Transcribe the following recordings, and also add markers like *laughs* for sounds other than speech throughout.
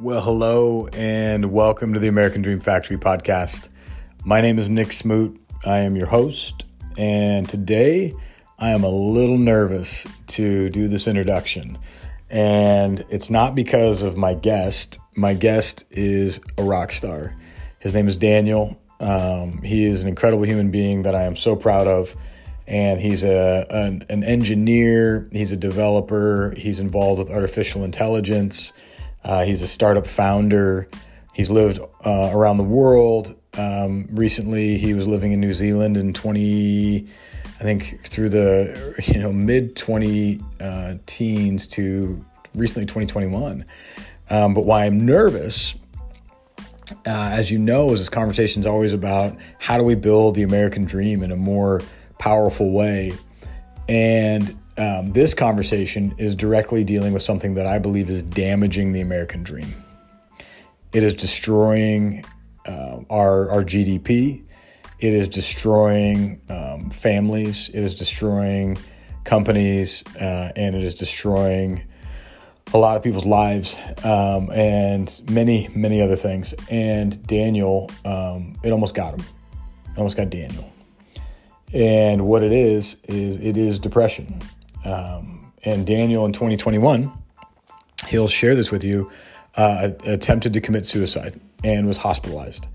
Well, hello and welcome to the American Dream Factory podcast. My name is Nick Smoot. I am your host, and today I am a little nervous to do this introduction. And it's not because of my guest. My guest is a rock star. His name is Daniel. Um, he is an incredible human being that I am so proud of. And he's a, an, an engineer, he's a developer, he's involved with artificial intelligence. Uh, he's a startup founder. He's lived uh, around the world. Um, recently, he was living in New Zealand in 20, I think through the you know mid 20 uh, teens to recently 2021. Um, but why I'm nervous, uh, as you know, is this conversation is always about how do we build the American dream in a more powerful way, and um, this conversation is directly dealing with something that I believe is damaging the American dream. It is destroying uh, our, our GDP. It is destroying um, families. It is destroying companies. Uh, and it is destroying a lot of people's lives um, and many, many other things. And Daniel, um, it almost got him. It almost got Daniel. And what it is, is it is depression. Um, and Daniel in 2021, he'll share this with you, uh, attempted to commit suicide and was hospitalized.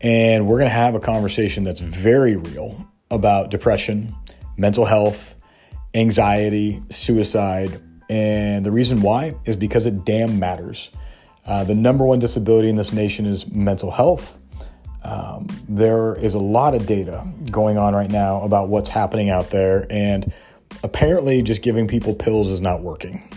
And we're going to have a conversation that's very real about depression, mental health, anxiety, suicide. And the reason why is because it damn matters. Uh, the number one disability in this nation is mental health. Um, there is a lot of data going on right now about what's happening out there. And apparently just giving people pills is not working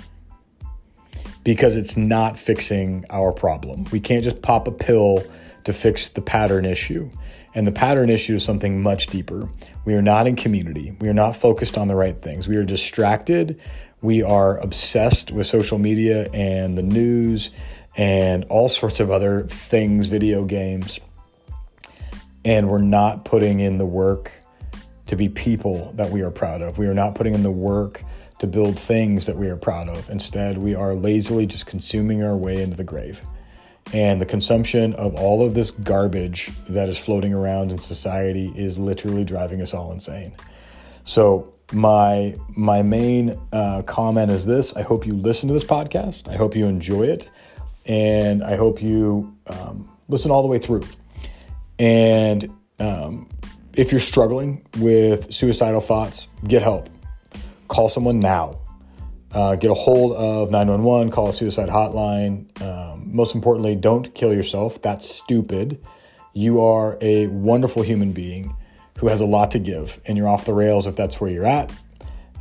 because it's not fixing our problem. We can't just pop a pill to fix the pattern issue. And the pattern issue is something much deeper. We are not in community. We are not focused on the right things. We are distracted. We are obsessed with social media and the news and all sorts of other things, video games. And we're not putting in the work to be people that we are proud of. We are not putting in the work to build things that we are proud of. Instead, we are lazily just consuming our way into the grave. And the consumption of all of this garbage that is floating around in society is literally driving us all insane. So, my my main uh, comment is this: I hope you listen to this podcast. I hope you enjoy it, and I hope you um, listen all the way through. And um, if you're struggling with suicidal thoughts, get help. Call someone now. Uh, get a hold of 911, call a suicide hotline. Um, most importantly, don't kill yourself. That's stupid. You are a wonderful human being who has a lot to give, and you're off the rails if that's where you're at.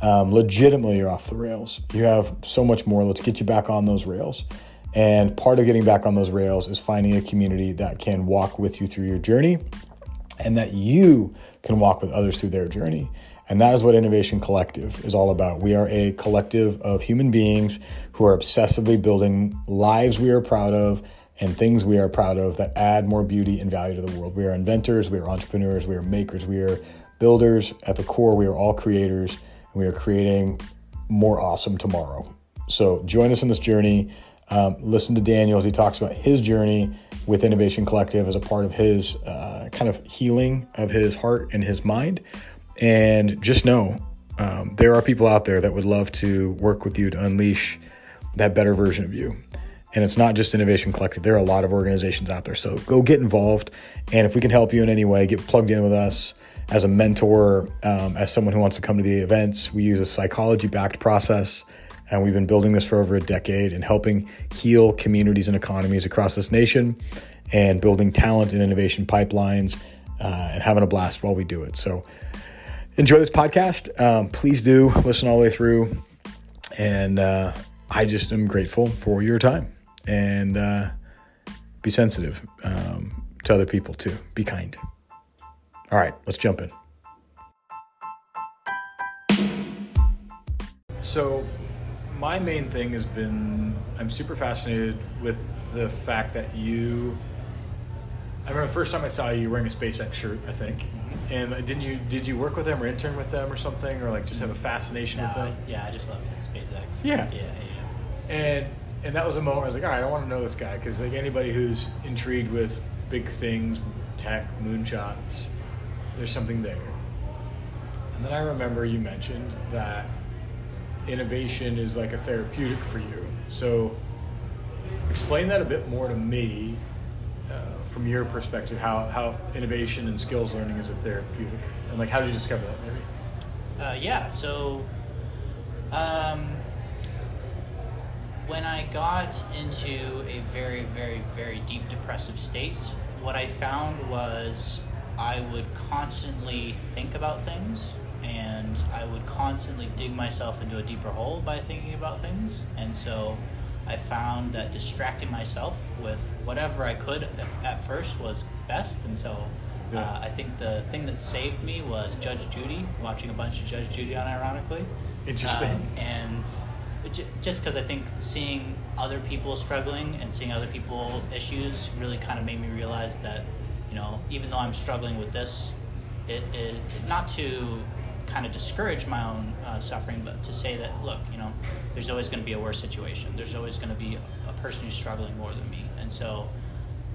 Um, legitimately, you're off the rails. You have so much more. Let's get you back on those rails. And part of getting back on those rails is finding a community that can walk with you through your journey and that you can walk with others through their journey. And that is what Innovation Collective is all about. We are a collective of human beings who are obsessively building lives we are proud of and things we are proud of that add more beauty and value to the world. We are inventors, we are entrepreneurs, we are makers, we are builders. At the core, we are all creators, and we are creating more awesome tomorrow. So join us in this journey. Um, listen to Daniel as he talks about his journey with Innovation Collective as a part of his uh, kind of healing of his heart and his mind. And just know um, there are people out there that would love to work with you to unleash that better version of you. And it's not just Innovation Collective, there are a lot of organizations out there. So go get involved. And if we can help you in any way, get plugged in with us as a mentor, um, as someone who wants to come to the events. We use a psychology backed process and we've been building this for over a decade and helping heal communities and economies across this nation and building talent and innovation pipelines uh, and having a blast while we do it. So enjoy this podcast. Um, please do listen all the way through. And uh, I just am grateful for your time and uh, be sensitive um, to other people too. Be kind. All right, let's jump in. So, my main thing has been I'm super fascinated with the fact that you. I remember the first time I saw you, you wearing a SpaceX shirt, I think. Mm-hmm. And didn't you did you work with them or intern with them or something or like just have a fascination no, with them? I, yeah, I just love SpaceX. Yeah. Yeah, yeah. And and that was a moment where I was like, all right, I want to know this guy because like anybody who's intrigued with big things, tech, moonshots, there's something there. And then I remember you mentioned that innovation is like a therapeutic for you. So explain that a bit more to me uh, from your perspective, how, how innovation and skills learning is a therapeutic. And like, how did you discover that maybe? Uh, yeah, so um, when I got into a very, very, very deep depressive state, what I found was I would constantly think about things and I would constantly dig myself into a deeper hole by thinking about things. And so I found that distracting myself with whatever I could at first was best. And so yeah. uh, I think the thing that saved me was Judge Judy, watching a bunch of Judge Judy on ironically. Interesting. Um, and just because I think seeing other people struggling and seeing other people issues really kind of made me realize that, you know, even though I'm struggling with this, it, it not to kind of discourage my own uh, suffering, but to say that, look, you know, there's always going to be a worse situation. There's always going to be a person who's struggling more than me. And so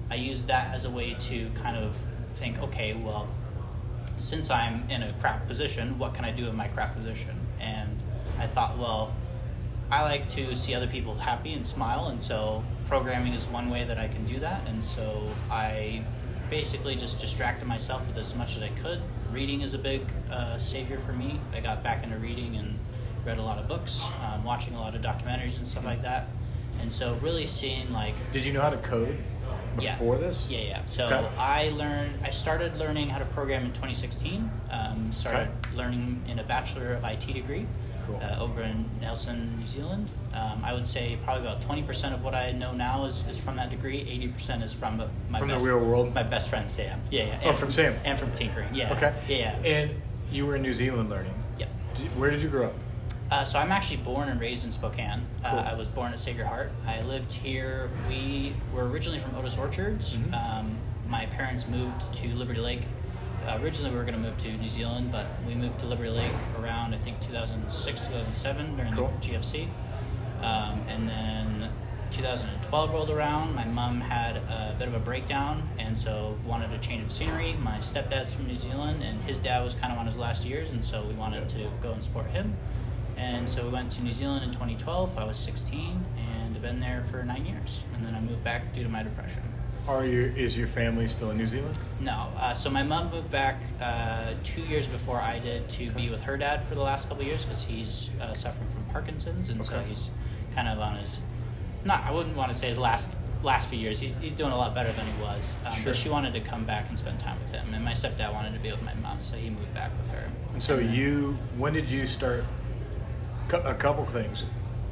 I use that as a way to kind of think, okay, well, since I'm in a crap position, what can I do in my crap position? And I thought, well, I like to see other people happy and smile, and so programming is one way that I can do that. And so I basically just distracted myself with as much as I could. Reading is a big uh, savior for me. I got back into reading and read a lot of books, um, watching a lot of documentaries and stuff like that. And so really seeing like. Did you know how to code? Before yeah. this? Yeah, yeah. So okay. I learned, I started learning how to program in 2016. Um, started okay. learning in a Bachelor of IT degree cool. uh, over in Nelson, New Zealand. Um, I would say probably about 20% of what I know now is, is from that degree. 80% is from my from best, the real world. My best friend Sam. Yeah, yeah. And oh, from, Sam. And from tinkering. Yeah. Okay. Yeah. And you were in New Zealand learning. Yep. where did you grow up? Uh, so I'm actually born and raised in Spokane. Uh, cool. Uh, I was born at Sacred Heart. I lived here. We were originally from Otis Orchards. Mm-hmm. Um, my parents moved to Liberty Lake uh, originally we were going to move to New Zealand, but we moved to Liberty Lake around I think 2006, 2007 during cool. the GFC, um, and then 2012 rolled around. My mom had a bit of a breakdown, and so wanted a change of scenery. My stepdad's from New Zealand, and his dad was kind of on his last years, and so we wanted to go and support him. And so we went to New Zealand in 2012. I was 16 and I've been there for nine years, and then I moved back due to my depression. Are you? Is your family still in New Zealand? No. Uh, so my mom moved back uh, two years before I did to okay. be with her dad for the last couple years because he's uh, suffering from Parkinson's, and okay. so he's kind of on his. Not, I wouldn't want to say his last last few years. He's, he's doing a lot better than he was. Um, sure. But she wanted to come back and spend time with him, and my stepdad wanted to be with my mom, so he moved back with her. And so and then, you, when did you start? A couple things.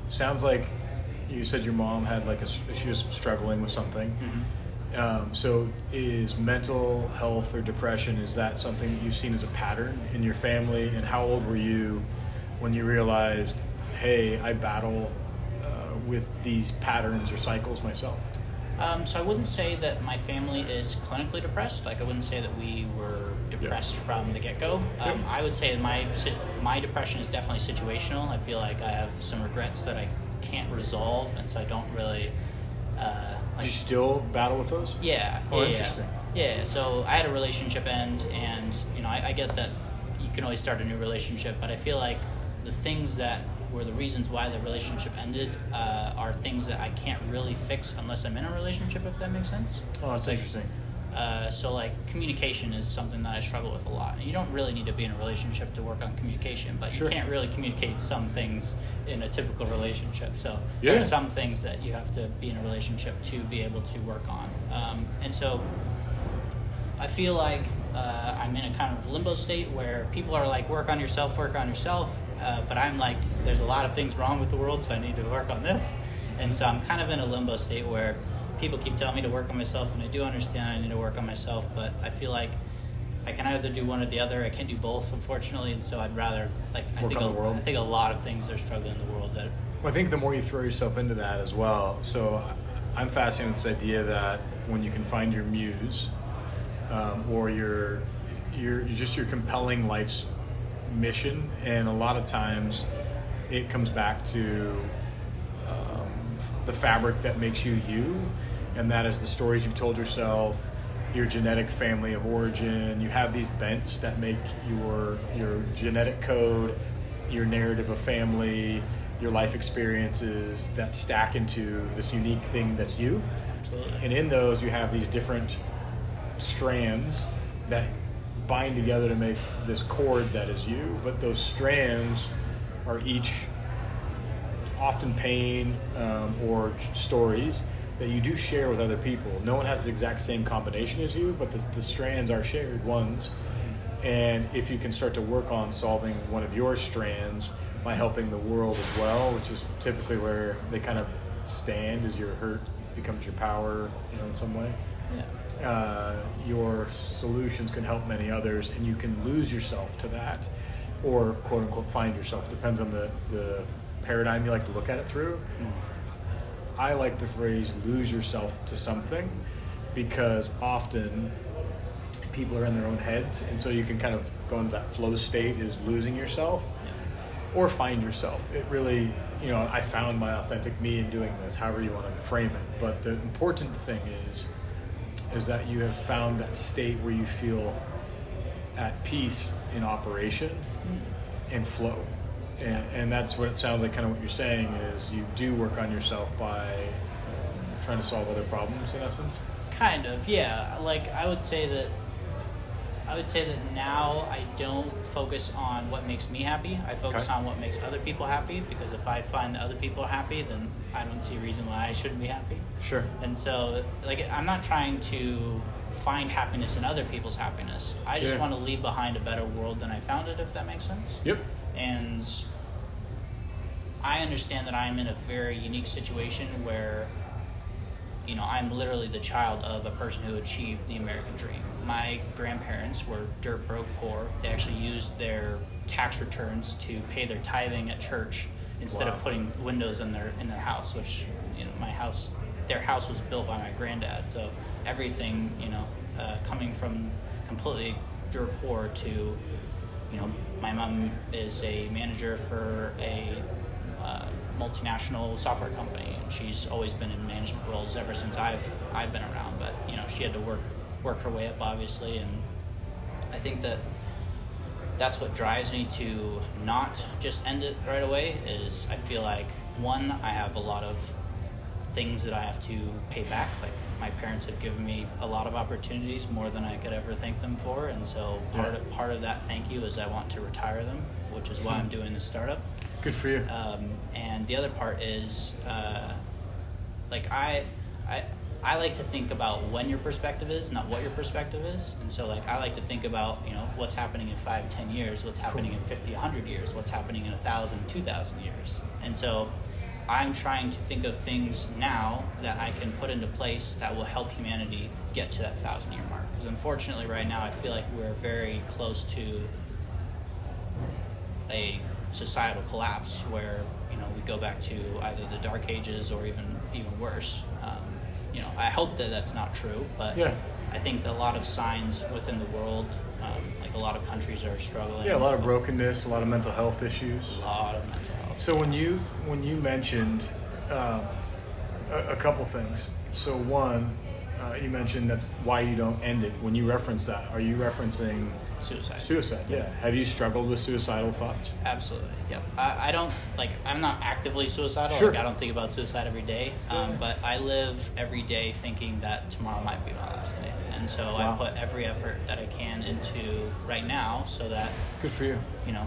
Sounds like you said your mom had like a she was struggling with something. Mm-hmm um, so, is mental health or depression is that something that you've seen as a pattern in your family? And how old were you when you realized, hey, I battle uh, with these patterns or cycles myself? Um, so I wouldn't say that my family is clinically depressed. Like I wouldn't say that we were depressed yeah. from the get go. Um, I would say my my depression is definitely situational. I feel like I have some regrets that I can't resolve, and so I don't really. Uh, like, Do you still battle with those? Yeah. Oh, yeah, interesting. Yeah. yeah. So I had a relationship end, and you know, I, I get that you can always start a new relationship, but I feel like the things that were the reasons why the relationship ended uh, are things that I can't really fix unless I'm in a relationship. If that makes sense. Oh, that's like, interesting. Uh, so like communication is something that I struggle with a lot. And you don't really need to be in a relationship to work on communication, but sure. you can't really communicate some things in a typical relationship. So yeah. there are some things that you have to be in a relationship to be able to work on. Um, and so I feel like uh, I'm in a kind of limbo state where people are like, work on yourself, work on yourself. Uh, but I'm like, there's a lot of things wrong with the world, so I need to work on this. And so I'm kind of in a limbo state where people keep telling me to work on myself, and I do understand I need to work on myself, but I feel like I can either do one or the other. I can't do both, unfortunately, and so I'd rather like I work think on a, the world. I think a lot of things are struggling in the world that. Well, I think the more you throw yourself into that as well. So I'm fascinated with this idea that when you can find your muse, um, or your your just your compelling life's mission, and a lot of times it comes back to the fabric that makes you you, and that is the stories you've told yourself, your genetic family of origin. You have these bents that make your your genetic code, your narrative of family, your life experiences that stack into this unique thing that's you. Absolutely. And in those, you have these different strands that bind together to make this cord that is you. But those strands are each often pain um, or stories that you do share with other people. No one has the exact same combination as you, but the, the strands are shared ones. And if you can start to work on solving one of your strands by helping the world as well, which is typically where they kind of stand as your hurt becomes your power, you know, in some way. Yeah. Uh, your solutions can help many others, and you can lose yourself to that, or quote unquote find yourself. Depends on the, the paradigm you like to look at it through. I like the phrase lose yourself to something because often people are in their own heads, and so you can kind of go into that flow state is losing yourself or find yourself. It really, you know, I found my authentic me in doing this, however you want to frame it. But the important thing is, is that you have found that state where you feel at peace in operation and flow. And, and that's what it sounds like. Kind of what you're saying is you do work on yourself by um, trying to solve other problems, in essence. Kind of, yeah. Like I would say that I would say that now I don't focus on what makes me happy. I focus Okay. on what makes other people happy because if I find that other people are happy, then I don't see a reason why I shouldn't be happy. Sure. And so, like, I'm not trying to find happiness in other people's happiness. I just Yeah. want to leave behind a better world than I found it, if that makes sense. Yep. And I understand that I'm in a very unique situation where, you know, I'm literally the child of a person who achieved the American dream. My grandparents were dirt broke poor. They actually used their tax returns to pay their tithing at church instead Wow. of putting windows in their in their house, which you know, my house, their house was built by my granddad. So everything, you know, uh, coming from completely dirt poor to you know, my mom is a manager for a uh, multinational software company, and she's always been in management roles ever since I've I've been around. But you know, she had to work work her way up, obviously, and I think that that's what drives me to not just end it right away. Is I feel like one, I have a lot of things that I have to pay back. Like my parents have given me a lot of opportunities, more than I could ever thank them for, and so part of, part of that thank you is I want to retire them, which is why I'm doing this startup. Good for you. Um, and the other part is uh, like I, I I like to think about when your perspective is, not what your perspective is. And so like I like to think about you know what's happening in five, ten years, what's happening in 50, 100 years, what's happening in a thousand, two thousand years. And so I'm trying to think of things now that I can put into place that will help humanity get to that thousand year mark. Because unfortunately, right now, I feel like we're very close to a societal collapse where you know we go back to either the dark ages or even even worse. You know, I hope that that's not true, but Yeah. I think that a lot of signs within the world, um, like a lot of countries are struggling. Yeah, a lot of brokenness, a lot of mental health issues. A lot of mental health. So when you when you mentioned um, a, a couple things. So one, uh, you mentioned that's why you don't end it. When you reference that, are you referencing suicide. suicide? Yeah. Have you struggled with suicidal thoughts? Absolutely. Yep. I, I don't like. I'm not actively suicidal. Sure. Like I don't think about suicide every day. Um, Yeah. But I live every day thinking that tomorrow might be my last day, and so Wow. I put every effort that I can into right now, so that Good for you. you know.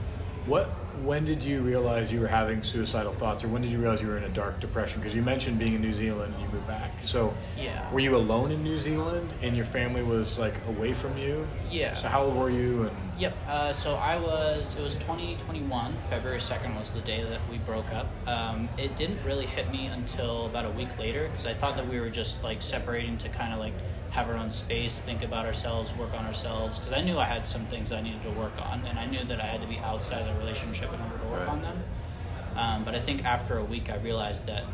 What? When did you realize you were having suicidal thoughts, or when did you realize you were in a dark depression? Because you mentioned being in New Zealand and you moved back. So, Yeah. were you alone in New Zealand, and your family was like away from you? Yeah. So how old were you? And Yep. Uh, so I was. It was 2021. February 2nd was the day that we broke up. Um, it didn't really hit me until about a week later because I thought that we were just like separating to kind of like have our own space, think about ourselves, work on ourselves. Because I knew I had some things I needed to work on, and I knew that I had to be outside the relationship in order to work Right. on them. Um, but I think after a week, I realized that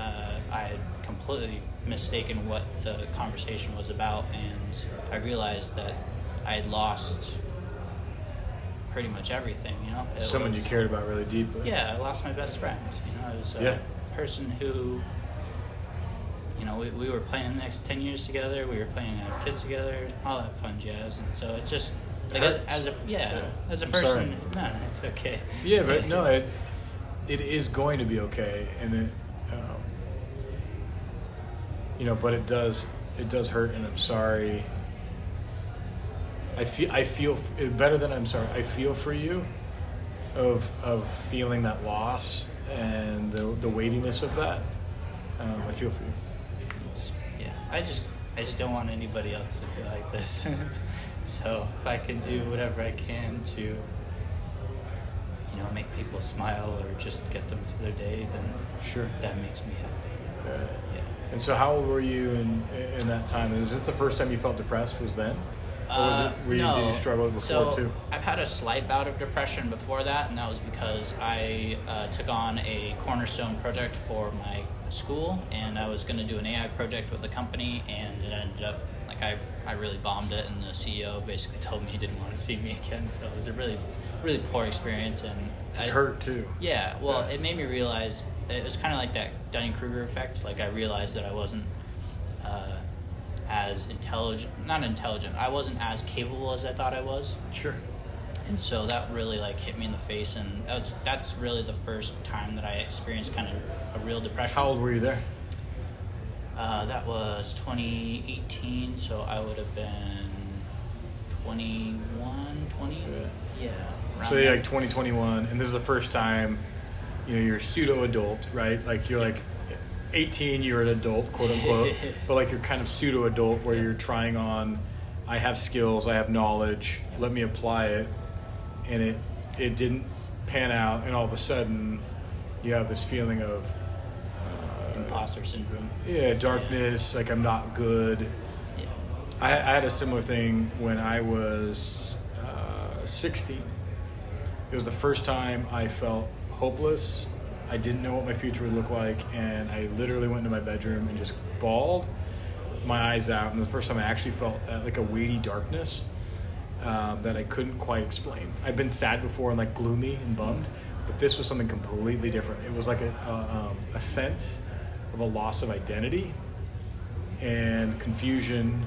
uh, I had completely mistaken what the conversation was about, and I realized that I had lost pretty much everything. You know, It someone was- you cared about really deeply. Yeah, I lost my best friend. You know, it was. a Yeah. person who, you know, we, we were playing the next 10 years together, we were playing to have kids together, all that fun jazz. And so it just, like, as, as a, yeah, Yeah. as a I'm person, no, it's okay. Yeah, but no, *laughs* it it is going to be okay, and it, um, you know, but it does it does hurt, and I'm sorry. I feel I feel better than I'm sorry. I feel for you, of of feeling that loss and the the weightiness of that. Um, I feel for you. Yeah, I just I just don't want anybody else to feel like this. *laughs* so if I can do whatever I can to, you know, make people smile or just get them through their day, then Sure. that makes me happy. Yeah. and so, how old were you in in that time? Is this the first time you felt depressed? Was then? Or was Uh, it, were you, did you struggle before so too? I've had a slight bout of depression before that, and that was because I uh, took on a cornerstone project for my school, and I was going to do an AI project with the company, and it ended up like I, I really bombed it, and the CEO basically *laughs* told me he didn't want to see me again. So it was a really, really poor experience, and Just I- hurt too. Yeah, well, Yeah. it made me realize it was kind of like that Dunning Kruger effect. Like I realized that I wasn't uh, as intelligent, not intelligent. I wasn't as capable as I thought I was, Sure. and so that really like hit me in the face. And that's that's really the first time that I experienced kind of a real depression. How old were you there? Uh, that was 2018, so I would have been 21, 20. Yeah. Yeah. So you're there. like 2021, and this is the first time, you know, you're a pseudo adult, right? Like you're like 18, you're an adult, quote unquote, *laughs* but like you're kind of pseudo adult where you're trying on. I have skills, I have knowledge. Let me apply it, and it it didn't pan out, and all of a sudden, you have this feeling of. Uh, imposter syndrome. yeah, darkness. Like I'm not good. Yeah. I, I had a similar thing when I was uh, 16. It was the first time I felt hopeless. I didn't know what my future would look like, and I literally went into my bedroom and just bawled my eyes out. And the first time I actually felt uh, like a weighty darkness um, that I couldn't quite explain. I've been sad before and like gloomy and bummed, but this was something completely different. It was like a, a, um, a sense of a loss of identity and confusion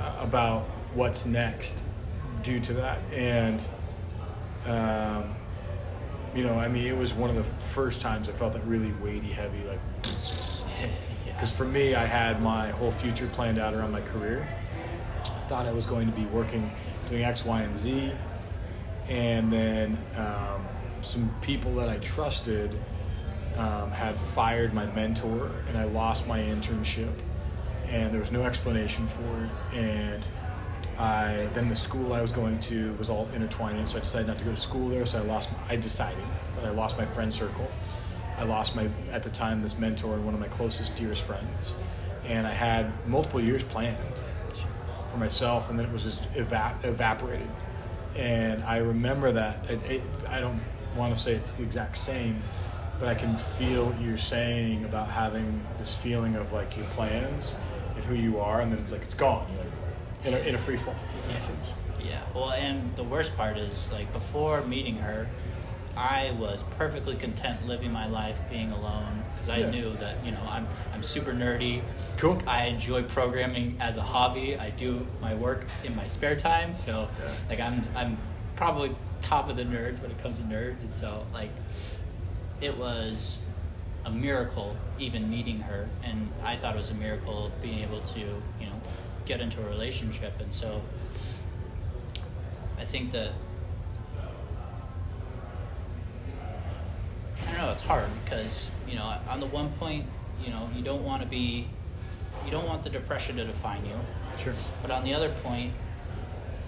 uh, about what's next due to that. And, um, you know, I mean, it was one of the first times I felt that really weighty, heavy, like, because for me, I had my whole future planned out around my career. I thought I was going to be working, doing X, Y, and Z. And then um, some people that I trusted um, had fired my mentor, and I lost my internship. And there was no explanation for it. And I then the school I was going to was all intertwined, so I decided not to go to school there. So I lost. I decided, that I lost my friend circle. I lost my at the time this mentor and one of my closest, dearest friends, and I had multiple years planned for myself, and then it was just eva- evaporated. And I remember that. It, it, I don't want to say it's the exact same, but I can feel what you're saying about having this feeling of like your plans and who you are, and then it's like it's gone. You're like in a, in a free fall, in essence. Yeah. Well, and the worst part is like before meeting her, I was perfectly content living my life being alone because I Yeah. knew that you know I'm I'm super nerdy. Cool. I enjoy programming as a hobby. I do my work in my spare time, so Yeah. like I'm I'm probably top of the nerds when it comes to nerds, and so like it was a miracle even meeting her, and I thought it was a miracle being able to you know get into a relationship, and so I think that I don't know. It's hard because you know, on the one point, you know, you don't want to be, you don't want the depression to define you, Sure. but on the other point,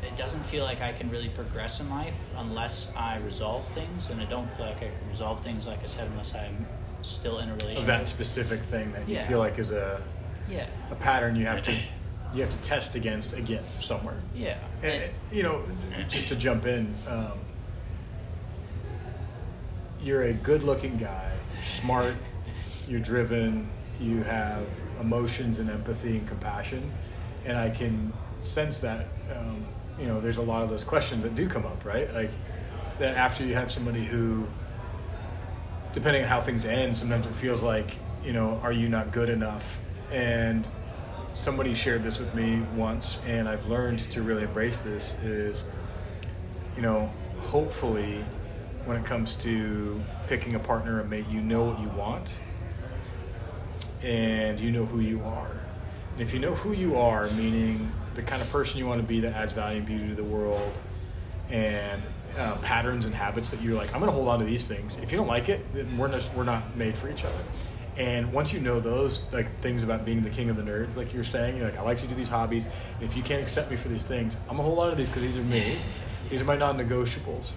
it doesn't feel like I can really progress in life unless I resolve things, and I don't feel like I can resolve things, like I said, unless I'm still in a relationship. Of that specific thing that you Yeah. feel like is a yeah, a pattern you have to *clears throat* you have to test against again somewhere. yeah, And, you know, just to jump in, um, you're a good-looking guy, smart, you're driven, you have emotions and empathy and compassion, and I can sense that. Um, you know, there's a lot of those questions that do come up, right? Like that after you have somebody who depending on how things end, sometimes it feels like, you know, are you not good enough? And somebody shared this with me once, and I've learned to really embrace this is, you know, hopefully when it comes to picking a partner, a mate, you know what you want and you know who you are. And if you know who you are, meaning the kind of person you want to be that adds value and beauty to the world, and uh, patterns and habits that you're like, I'm going to hold on to these things. If you don't like it, then we're not, we're not made for each other. And once you know those like things about being the king of the nerds, like you're saying, you're like, I like to do these hobbies. And if you can't accept me for these things, I'm a whole lot of these because these are me. These are my non-negotiables.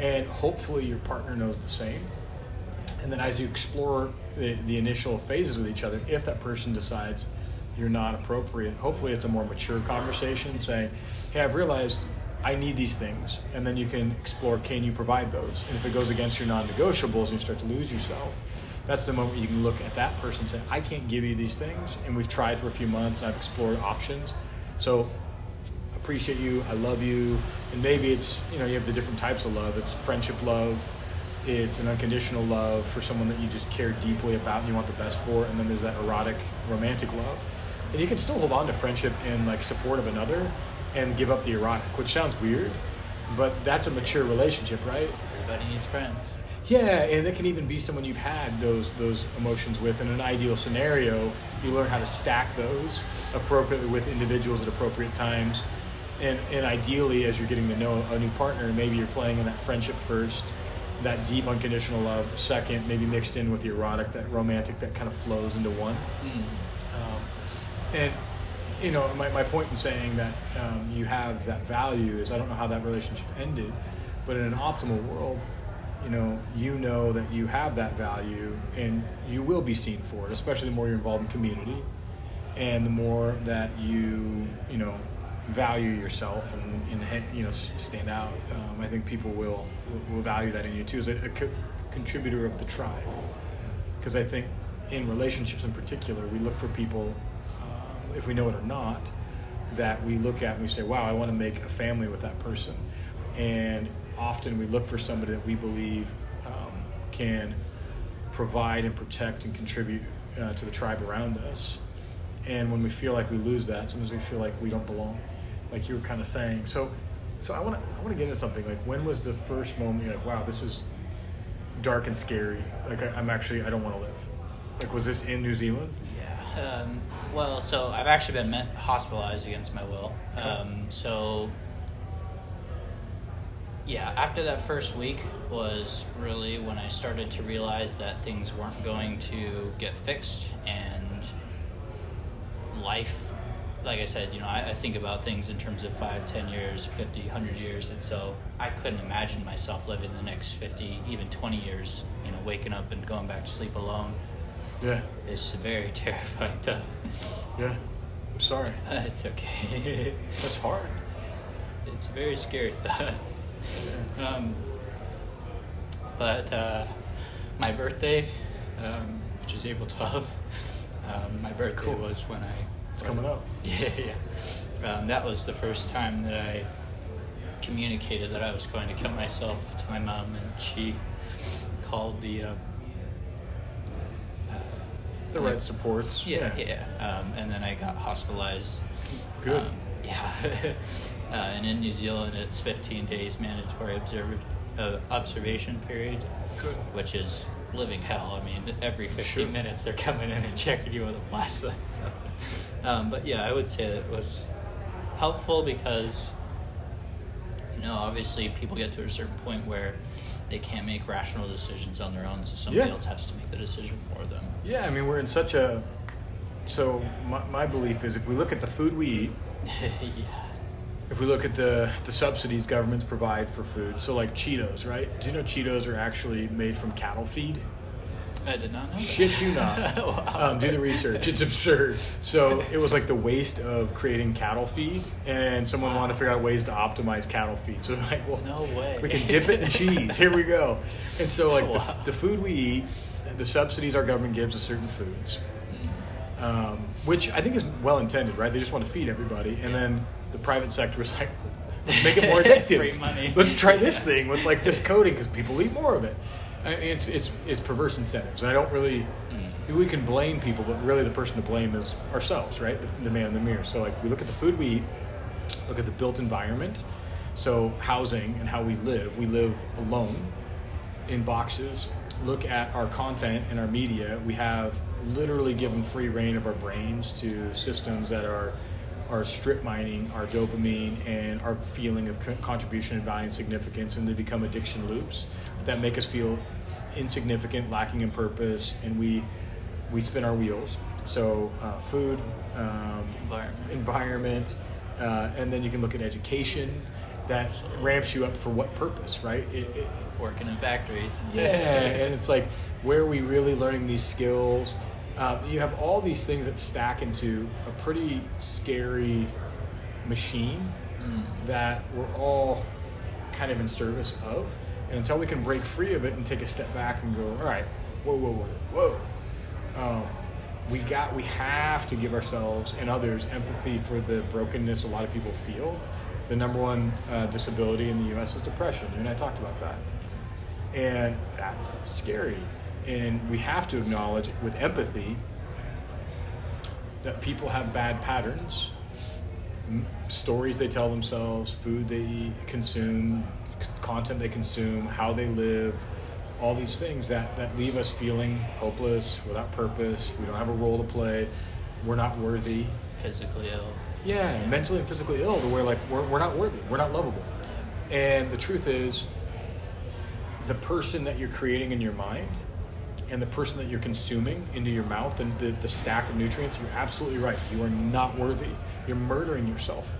And hopefully your partner knows the same. And then as you explore the, the initial phases with each other, if that person decides you're not appropriate, hopefully it's a more mature conversation saying, Hey, I've realized I need these things. And then you can explore can you provide those? And if it goes against your non negotiables and you start to lose yourself, that's the moment you can look at that person and say, I can't give you these things. And we've tried for a few months and I've explored options. So I appreciate you, I love you. And maybe it's, you know, you have the different types of love. It's friendship love, it's an unconditional love for someone that you just care deeply about and you want the best for. And then there's that erotic, romantic love. And you can still hold on to friendship and like support of another and give up the erotic, which sounds weird, but that's a mature relationship, right? Everybody needs friends. Yeah, and it can even be someone you've had those those emotions with. In an ideal scenario, you learn how to stack those appropriately with individuals at appropriate times. And, and ideally, as you're getting to know a new partner, maybe you're playing in that friendship first, that deep unconditional love second, maybe mixed in with the erotic, that romantic that kind of flows into one. Mm. Um, and you know, my, my point in saying that um, you have that value is I don't know how that relationship ended, but in an optimal world, you know, you know that you have that value and you will be seen for it, especially the more you're involved in community and the more that you, you know, value yourself and, and you know, stand out. Um, I think people will, will value that in you too as a, a co- contributor of the tribe. Because I think in relationships in particular, we look for people, uh, if we know it or not, that we look at and we say, wow, I want to make a family with that person. And often we look for somebody that we believe um, can provide and protect and contribute uh, to the tribe around us. And when we feel like we lose that, sometimes we feel like we don't belong, like you were kind of saying. So, so I want to I want to get into something. Like, when was the first moment you're like, wow, this is dark and scary? Like, I, I'm actually I don't want to live. Like, was this in New Zealand? Yeah. Um, well, so I've actually been met, hospitalized against my will. Um, so yeah, after that first week was really when I started to realize that things weren't going to get fixed and life, like I said, you know, I, I think about things in terms of five, ten years, 50, 100 years. And so I couldn't imagine myself living the next 50, even 20 years, you know, waking up and going back to sleep alone. Yeah, It's very *laughs* terrifying, though. yeah. I'm sorry. Uh, *laughs* it's okay. That's hard. it's a very scary thought. Um, but uh, my birthday, um, which is April 12th, um, my birthday Cool. was when I. It's coming up. *laughs* Yeah, yeah. Um, that was the first time that I communicated that I was going to kill myself to my mom, and she called the. Um, uh, The red supports. yeah, yeah. Um, and then I got hospitalized. Good. Um, yeah. *laughs* uh, and in New Zealand, it's 15 days mandatory observ- uh, observation period, Good. which is living hell. I mean, every 15 Sure. minutes they're coming in and checking you with a flashlight. So, um, but yeah, I would say that it was helpful because, you know, obviously people get to a certain point where they can't make rational decisions on their own, so somebody Yeah. else has to make the decision for them. Yeah, I mean, we're in such a. So, my, my belief is if we look at the food we eat, *laughs* yeah. if we look at the, the subsidies governments provide for food, so like Cheetos, right? Do you know Cheetos are actually made from cattle feed? I did not know. that. Shit you not. *laughs* Wow. um, do the research. It's absurd. So it was like the waste of creating cattle feed, and someone wanted to figure out ways to optimize cattle feed. So like, well, No way. we can dip it in cheese. Here we go. And so like Wow. the, the food we eat, the subsidies our government gives to certain foods, um, which I think is well intended, right? They just want to feed everybody, and then the private sector was like, let's make it more *laughs* addictive. Let's try this thing with like this coding because people eat more of it. I- it's it's it's perverse incentives. And I don't really. Hmm. We can blame people, but really the person to blame is ourselves, right? The, the man in the mirror. So like we look at the food we eat, look at the built environment, so housing and how we live. We live alone in boxes. Look at our content and our media. We have literally given free rein of our brains to systems that are are strip mining our dopamine and our feeling of co- contribution and value and significance, and they become addiction loops that make us feel insignificant, lacking in purpose, and we we spin our wheels. So uh, food, um, Environment. environment, uh, and then you can look at education that ramps you up for what purpose, right? It, it, Working in factories. *laughs* yeah, and it's like where are we really learning these skills? Um, you have all these things that stack into a pretty scary machine that we're all kind of in service of. And until we can break free of it and take a step back and go, all right, whoa, whoa, whoa, whoa, um, we got, we have to give ourselves and others empathy for the brokenness a lot of people feel. The number one uh, disability in the U.S. is depression. You and I talked about that and that's scary. And we have to acknowledge with empathy that people have bad patterns. M- stories they tell themselves food they consume c- content they consume how they live all these things that, that leave us feeling hopeless without purpose. We don't have a role to play. We're not worthy. Physically ill. yeah, mentally and physically ill to where like we're, we're not worthy. We're not lovable. And the truth is the person that you're creating in your mind and the person that you're consuming into your mouth and the, the stack of nutrients you're absolutely right you are not worthy you're murdering yourself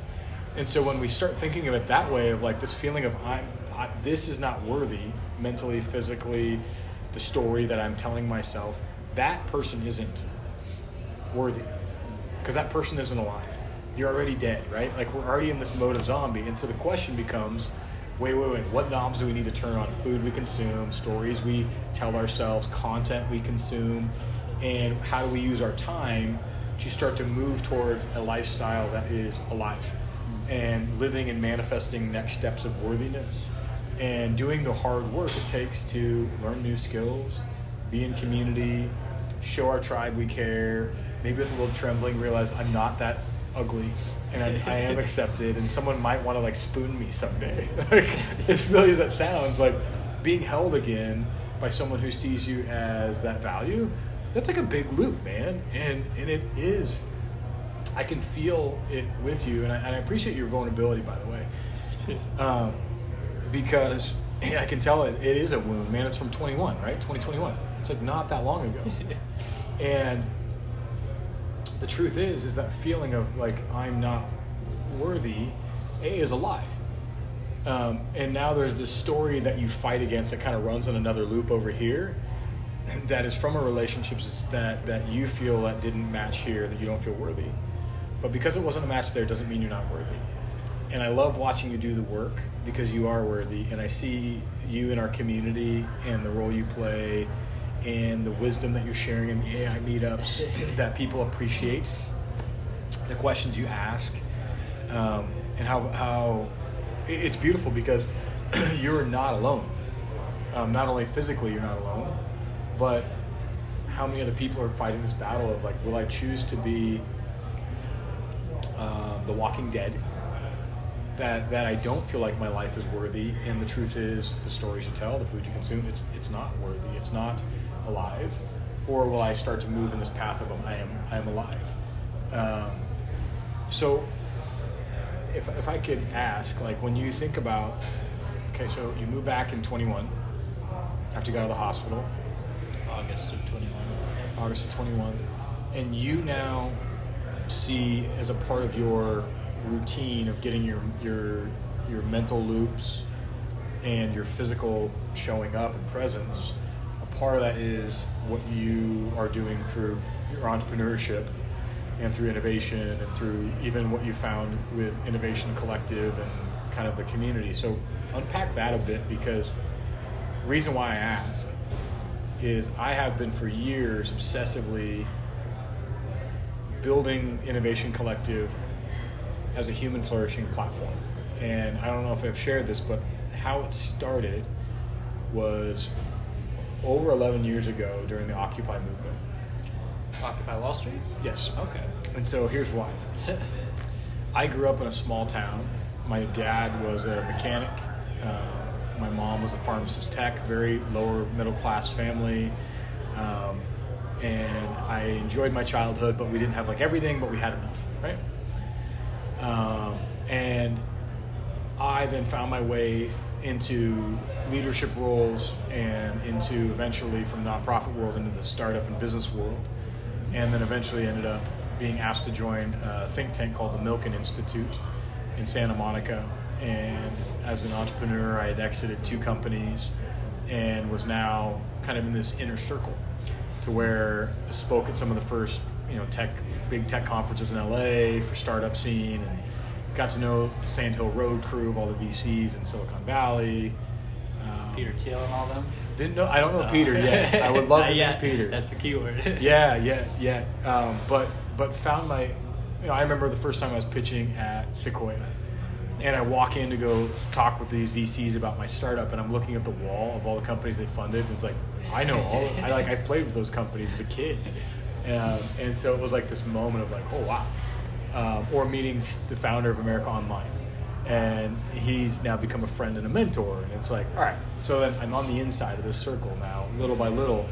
and so when we start thinking of it that way of like this feeling of i'm I, this is not worthy mentally physically the story that i'm telling myself that person isn't worthy because that person isn't alive. You're already dead, right? Like we're already in this mode of zombie. And so the question becomes wait, wait, wait, what knobs do we need to turn on? Food we consume, stories we tell ourselves, content we consume, and how do we use our time to start to move towards a lifestyle that is alive and living and manifesting next steps of worthiness and doing the hard work it takes to learn new skills, be in community, show our tribe we care, maybe with a little trembling realize I'm not that ugly and I, I am *laughs* accepted and someone might want to like spoon me someday. *laughs* like as silly as that sounds, like being held again by someone who sees you as that value, that's like a big loop, man. And and it is I can feel it with you and I, and I appreciate your vulnerability by the way. *laughs* Um, because I can tell it, it is a wound, man. It's from 21, right? 2021. It's like not that long ago. and the truth is, is that feeling of like I'm not worthy, A is a lie. Um, and now there's this story that you fight against that kind of runs in another loop over here *laughs* that is from a relationship that, that you feel that didn't match here, that you don't feel worthy. But because it wasn't a match there doesn't mean you're not worthy. And I love watching you do the work because you are worthy. And I see you in our community and the role you play and the wisdom that you're sharing in the AI meetups that people appreciate, the questions you ask, um, and how, how it's beautiful because *clears throat* you're not alone. Um, not only physically, you're not alone, but how many other people are fighting this battle of like, will I choose to be um, the Walking Dead? That that I don't feel like my life is worthy, and the truth is, the stories you tell, the food you consume, it's it's not worthy. It's not alive. Or will I start to move in this path of I am I am alive? Um, so, if if I could ask, like when you think about, okay, so you move back in 21 after you got out of the hospital, August of 21. August of 21, and you now see as a part of your routine of getting your your your mental loops and your physical showing up and presence, part of that is what you are doing through your entrepreneurship and through innovation and through even what you found with Innovation Collective and kind of the community. So unpack that a bit because the reason why I ask is I have been for years obsessively building Innovation Collective as a human flourishing platform. And I don't know if I've shared this, but how it started was over 11 years ago during the Occupy movement. Occupy Wall Street. Yes. Okay. And so here's why. *laughs* I grew up in a small town. My dad was a mechanic. Uh, my mom was a pharmacist tech, very lower middle class family. Um, and I enjoyed my childhood, but we didn't have like everything, but we had enough, right? Um, and I then found my way into leadership roles and into eventually from nonprofit world into the startup and business world, and then eventually ended up being asked to join a think tank called the Milken Institute in Santa Monica. And as an entrepreneur, I had exited two companies and was now kind of in this inner circle to where I spoke at some of the first, you know, tech big tech conferences in LA for startup scene and got to know the Sand Hill Road crew of all the VCs in Silicon Valley. Peter Thiel and all them. Didn't know. I don't know No. Peter yet. I would love *laughs* to yet. meet Peter. That's the key word. *laughs* yeah, yeah, yeah. Um, but but found my. You know, I remember the first time I was pitching at Sequoia, and I walk in to go talk with these VCs about my startup, and I'm looking at the wall of all the companies they funded. And it's like I know all. Of, I like I've played with those companies as a kid, um, and so it was like this moment of like, oh wow, um, or meeting the founder of America Online. And he's now become a friend and a mentor. And it's like, all right, so then I'm on the inside of this circle now, little by little,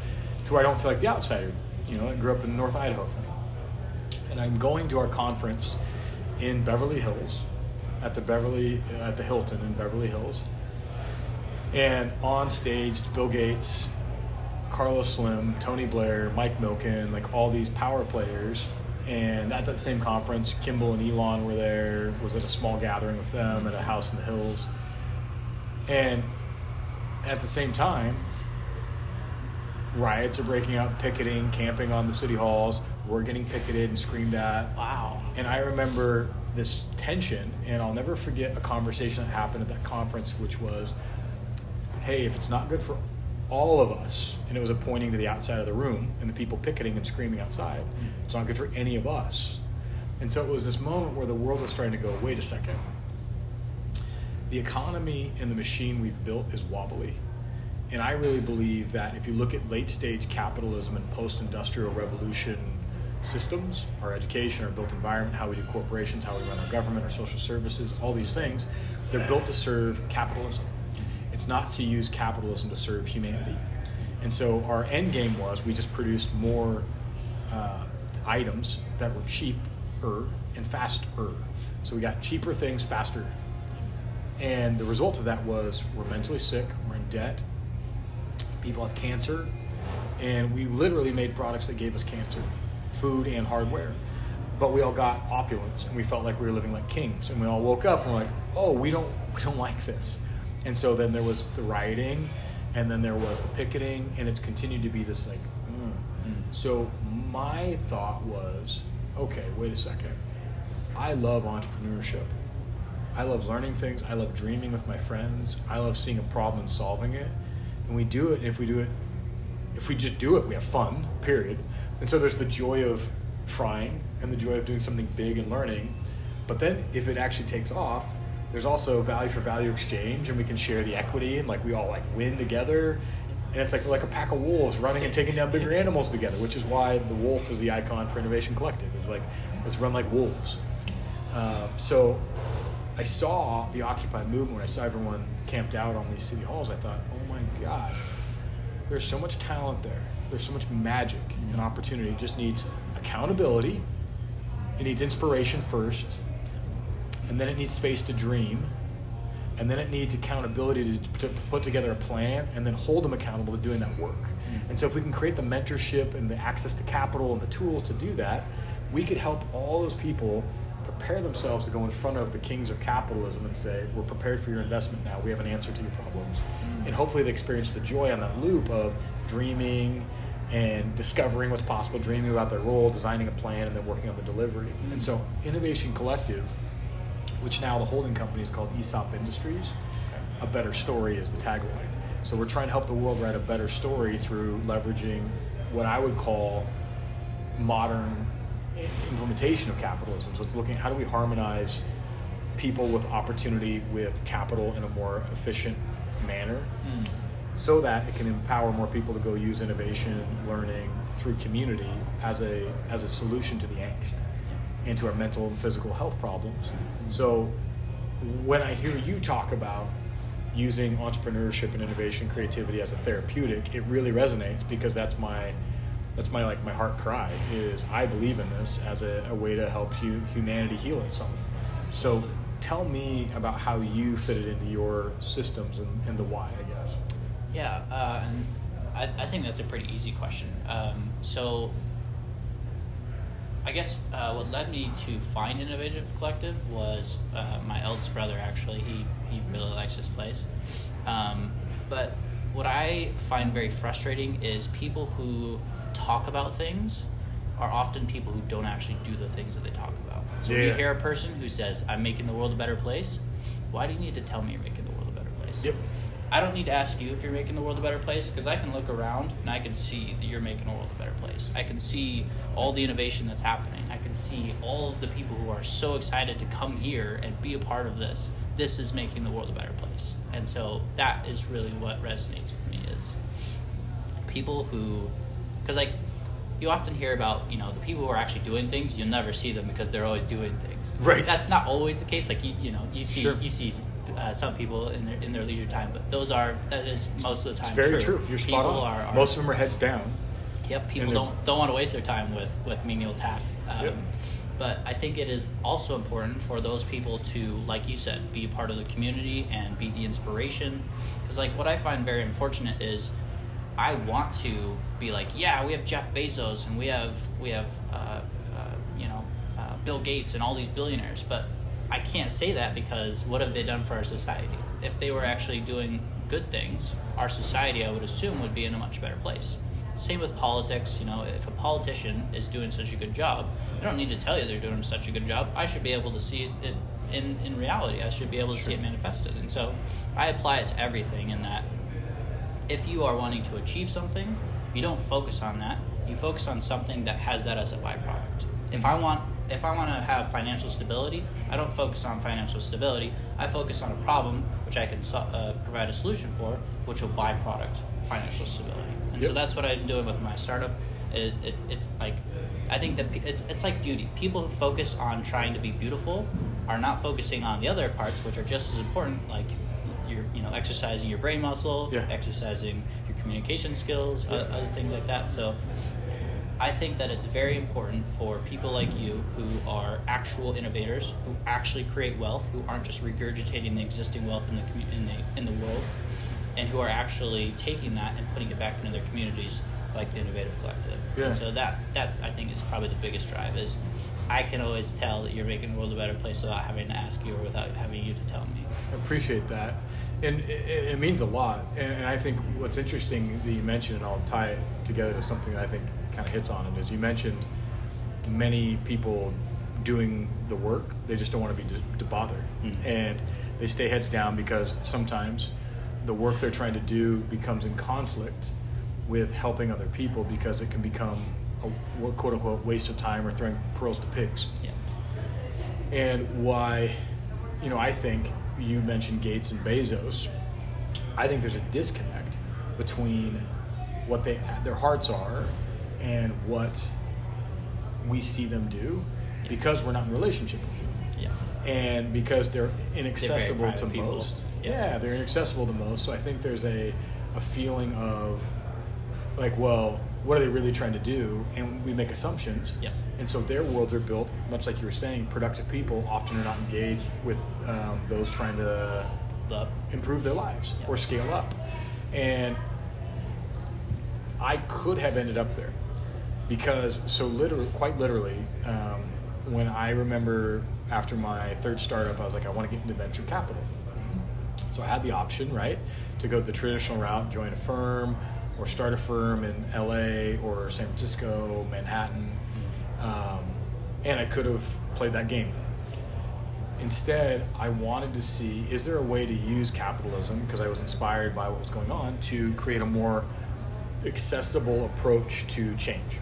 to where I don't feel like the outsider. You know, I grew up in North Idaho thing. And I'm going to our conference in Beverly Hills, at the Beverly, at the Hilton in Beverly Hills. And on stage, Bill Gates, Carlos Slim, Tony Blair, Mike Milken, like all these power players. And at that same conference, Kimball and Elon were there, was at a small gathering with them at a house in the hills. And at the same time, riots are breaking out, picketing, camping on the city halls. We're getting picketed and screamed at. Wow. And I remember this tension, and I'll never forget a conversation that happened at that conference, which was, hey, if it's not good for all of us, and it was a pointing to the outside of the room and the people picketing and screaming outside, mm. it's not good for any of us. And so it was this moment where the world was starting to go, wait a second. The economy and the machine we've built is wobbly. And I really believe that if you look at late stage capitalism and post industrial revolution systems, our education, our built environment, how we do corporations, how we run our government, our social services, all these things, they're built to serve capitalism. It's not to use capitalism to serve humanity. And so our end game was we just produced more uh, items that were cheaper and faster. So we got cheaper things faster. And the result of that was we're mentally sick, we're in debt, people have cancer, and we literally made products that gave us cancer, food and hardware. But we all got opulence, and we felt like we were living like kings. And we all woke up and we're like, "Oh, we don't, we don't like this." And so then there was the rioting, and then there was the picketing, and it's continued to be this like. mm. So my thought was, okay, wait a second. I love entrepreneurship. I love learning things. I love dreaming with my friends. I love seeing a problem and solving it. And we do it. And if we do it, if we just do it, we have fun, period. And so there's the joy of trying and the joy of doing something big and learning. But then if it actually takes off, there's also value for value exchange and we can share the equity and like we all like win together. And it's like like a pack of wolves running and taking down bigger animals together, which is why the wolf is the icon for Innovation Collective. It's like let's run like wolves. Um, so I saw the Occupy movement when I saw everyone camped out on these city halls. I thought, oh my God, there's so much talent there. There's so much magic and opportunity. It just needs accountability. It needs inspiration first, and then it needs space to dream, and then it needs accountability to, to put together a plan and then hold them accountable to doing that work. Mm. And so, if we can create the mentorship and the access to capital and the tools to do that, we could help all those people prepare themselves to go in front of the kings of capitalism and say, We're prepared for your investment now. We have an answer to your problems. Mm. And hopefully, they experience the joy on that loop of dreaming and discovering what's possible, dreaming about their role, designing a plan, and then working on the delivery. Mm. And so, Innovation Collective, which now the holding company is called Aesop Industries, a better story is the tagline. So, we're trying to help the world write a better story through leveraging what I would call modern implementation of capitalism. So, it's looking at how do we harmonize people with opportunity with capital in a more efficient manner hmm. so that it can empower more people to go use innovation, learning through community as a as a solution to the angst and to our mental and physical health problems. So when I hear you talk about using entrepreneurship and innovation creativity as a therapeutic, it really resonates because that's my that's my like my heart cry is I believe in this as a, a way to help hu- humanity heal itself. So tell me about how you fit it into your systems and, and the why, I guess. Yeah, uh, and I, I think that's a pretty easy question. Um, so I guess uh, what led me to find Innovative Collective was uh, my eldest brother. Actually, he he really likes this place. Um, but what I find very frustrating is people who talk about things are often people who don't actually do the things that they talk about. So when you hear a person who says, "I'm making the world a better place," why do you need to tell me you're making the world a better place? Yep. I don't need to ask you if you're making the world a better place because I can look around and I can see that you're making the world a better place. I can see all the innovation that's happening. I can see all of the people who are so excited to come here and be a part of this. This is making the world a better place. And so that is really what resonates with me is people who because like you often hear about you know the people who are actually doing things you'll never see them because they're always doing things Right. that's not always the case like you, you know you see Sure. you see uh, some people in their in their leisure time but those are that is most of the time It's very true. You're spot people on. are, are Most of them are heads down. Yep, people don't don't want to waste their time with with menial tasks. Um, Yep. But I think it is also important for those people to, like you said, be a part of the community and be the inspiration. Because like what I find very unfortunate is, I want to be like, yeah, we have Jeff Bezos and we have we have uh, uh, you know uh, Bill Gates and all these billionaires, but I can't say that because what have they done for our society? If they were actually doing good things, our society, I would assume, would be in a much better place. Same with politics. You know, if a politician is doing such a good job, I don't need to tell you they're doing such a good job. I should be able to see it in, in, reality. I should be able to see it manifested. And so I apply it to everything in that if you are wanting to achieve something, you don't focus on that. You focus on something that has that as a byproduct. If I mm-hmm. want if I want to have financial stability, I don't focus on financial stability. I focus on a problem which I can uh, provide a solution for, which will byproduct financial stability. And so that's what I'm doing with my startup. It, it, it's like I think that it's it's like beauty. People who focus on trying to be beautiful are not focusing on the other parts, which are just as important, like you're you know exercising your brain muscle, Yeah. exercising your communication skills, o- other things like that. So I think that it's very important for people like you who are actual innovators, who actually create wealth, who aren't just regurgitating the existing wealth in the commu- in the in the world, and who are actually taking that and putting it back into their communities, like the Innovative Collective. Yeah. And so that that I think is probably the biggest drive is I can always tell that you're making the world a better place without having to ask you or without having you to tell me. I appreciate that. And it, it means a lot. And, I think what's interesting that you mentioned, and I'll tie it together to something that I think kind of hits on it, is you mentioned many people doing the work, they just don't want to be de- de- bothered. Mhm. And they stay heads down because sometimes the work they're trying to do becomes in conflict with helping other people because it can become a quote unquote waste of time or throwing pearls to pigs Yeah. and why you know i think you mentioned gates and bezos i think there's a disconnect between what they their hearts are and what we see them do because we're not in relationship with them Yeah. and because they're inaccessible private to people. most Yeah. yeah. they're inaccessible to most so i think there's a, a feeling of like well what are they really trying to do? And we make assumptions. Yeah. and so their worlds are built much like you were saying productive people often are not engaged with um, those trying to improve their lives Yeah. or scale up. And i could have ended up there because so literally quite literally um, when i remember after my third startup i was like i want to get into venture capital. So i had the option right to go the traditional route join a firm or start a firm in la or san francisco manhattan um, and i could have played that game Instead, I wanted to see is there a way to use capitalism, because I was inspired by what was going on, to create a more accessible approach to change.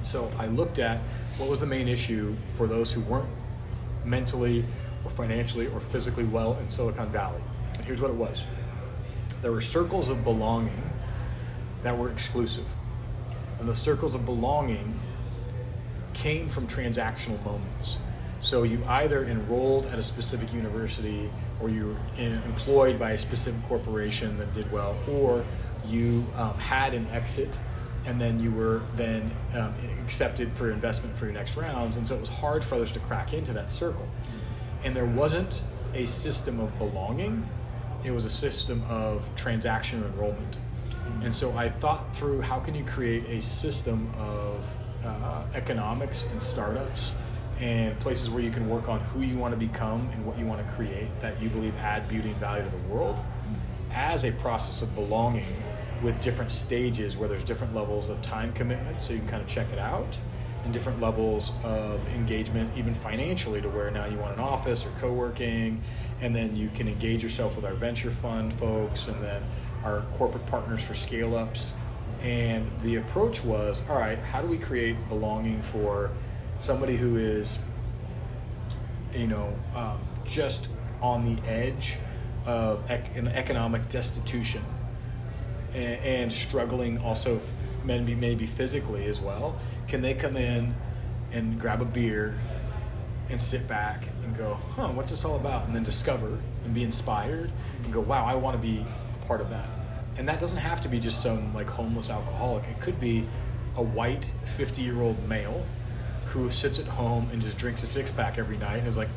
So I looked at what was the main issue for those who weren't mentally or financially or physically well in Silicon Valley. And here's what it was there were circles of belonging that were exclusive. And the circles of belonging came from transactional moments. So you either enrolled at a specific university or you were employed by a specific corporation that did well, or you um, had an exit and then you were then um, accepted for investment for your next rounds. And so it was hard for others to crack into that circle. And there wasn't a system of belonging, it was a system of transaction enrollment. And so I thought through how can you create a system of uh, economics and startups and places where you can work on who you want to become and what you want to create that you believe add beauty and value to the world as a process of belonging with different stages where there's different levels of time commitment so you can kind of check it out and different levels of engagement even financially to where now you want an office or co-working and then you can engage yourself with our venture fund folks and then our corporate partners for scale ups and the approach was all right how do we create belonging for somebody who is you know um, just on the edge of ec- an economic destitution and, and struggling also f- maybe maybe physically as well? Can they come in and grab a beer and sit back and go huh what's this all about? And then discover and be inspired and go wow i want to be part of that. And that doesn't have to be just some like homeless alcoholic. It could be a white 50 year old male who sits at home and just drinks a six pack every night and is like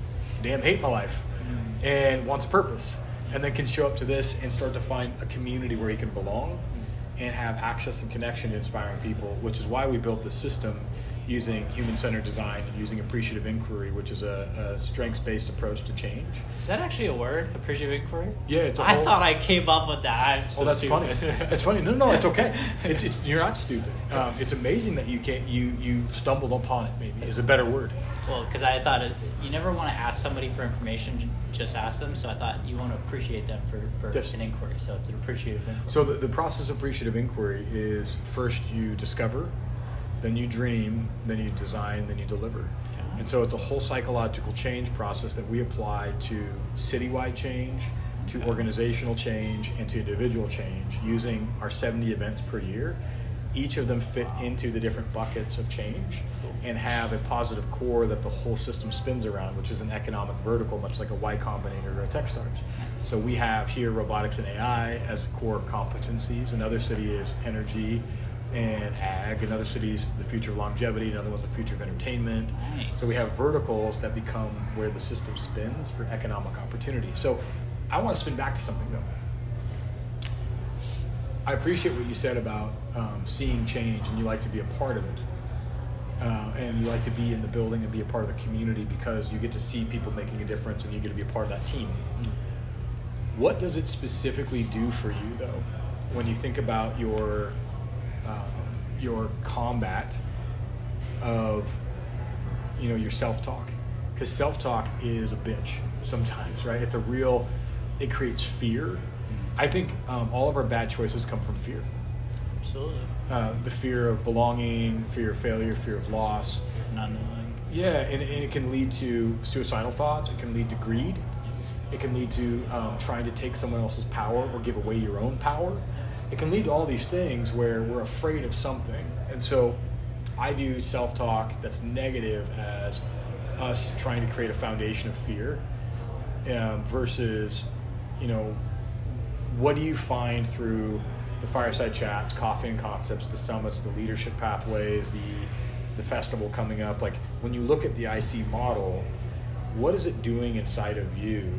damn hate my life mm-hmm. and wants purpose and then can show up to this and start to find a community where he can belong mm-hmm. and have access and connection to inspiring people, which is why we built this system using human-centered design and using appreciative inquiry, which is a, a strengths-based approach to change. Is that actually a word? Appreciative inquiry? Yeah, it's. A I whole, thought I came up with that. I'm so Oh, that's stupid. funny. *laughs* It's funny. No, no, it's okay. *laughs* It's, it's, you're not stupid. Um, it's amazing that you can't. You you stumbled upon it. Maybe is a better word. Well, because I thought it, you never want to ask somebody for information, just ask them. So I thought you want to appreciate them for, for Yes. an inquiry. So it's an appreciative inquiry. So the, the process of appreciative inquiry is first you discover, then you dream, then you design, then you deliver. And so it's a whole psychological change process that we apply to citywide change, to Okay. organizational change, and to individual change using our 70 events per year. Each of them fit into the different buckets of change and have a positive core that the whole system spins around, which is an economic vertical, much like a Y Combinator or a Techstars. So we have here robotics and AI as core competencies. Another city is energy and ag. Another city's the future of longevity. Another one's the future of entertainment. Nice. So we have verticals that become where the system spins for economic opportunity. So I want to spin back to something though. I appreciate what you said about um, seeing change and you like to be a part of it. Uh, and you like to be in the building and be a part of the community because you get to see people making a difference and you get to be a part of that team. What does it specifically do for you though when you think about your um, your combat of you know your self-talk. Because self-talk is a bitch sometimes right? It's a real it creates fear. I think um, all of our bad choices come from fear. Absolutely. uh, the fear of belonging fear of failure fear of loss. Not knowing. yeah and, and it can lead to suicidal thoughts. It can lead to greed. It can lead to um, trying to take someone else's power or give away your own power it can lead to all these things where we're afraid of something and so i view self-talk that's negative as us trying to create a foundation of fear um, versus you know what do you find through the fireside chats, coffee and concepts, the summits, the leadership pathways, the the festival coming up? Like when you look at the IC model, what is it doing inside of you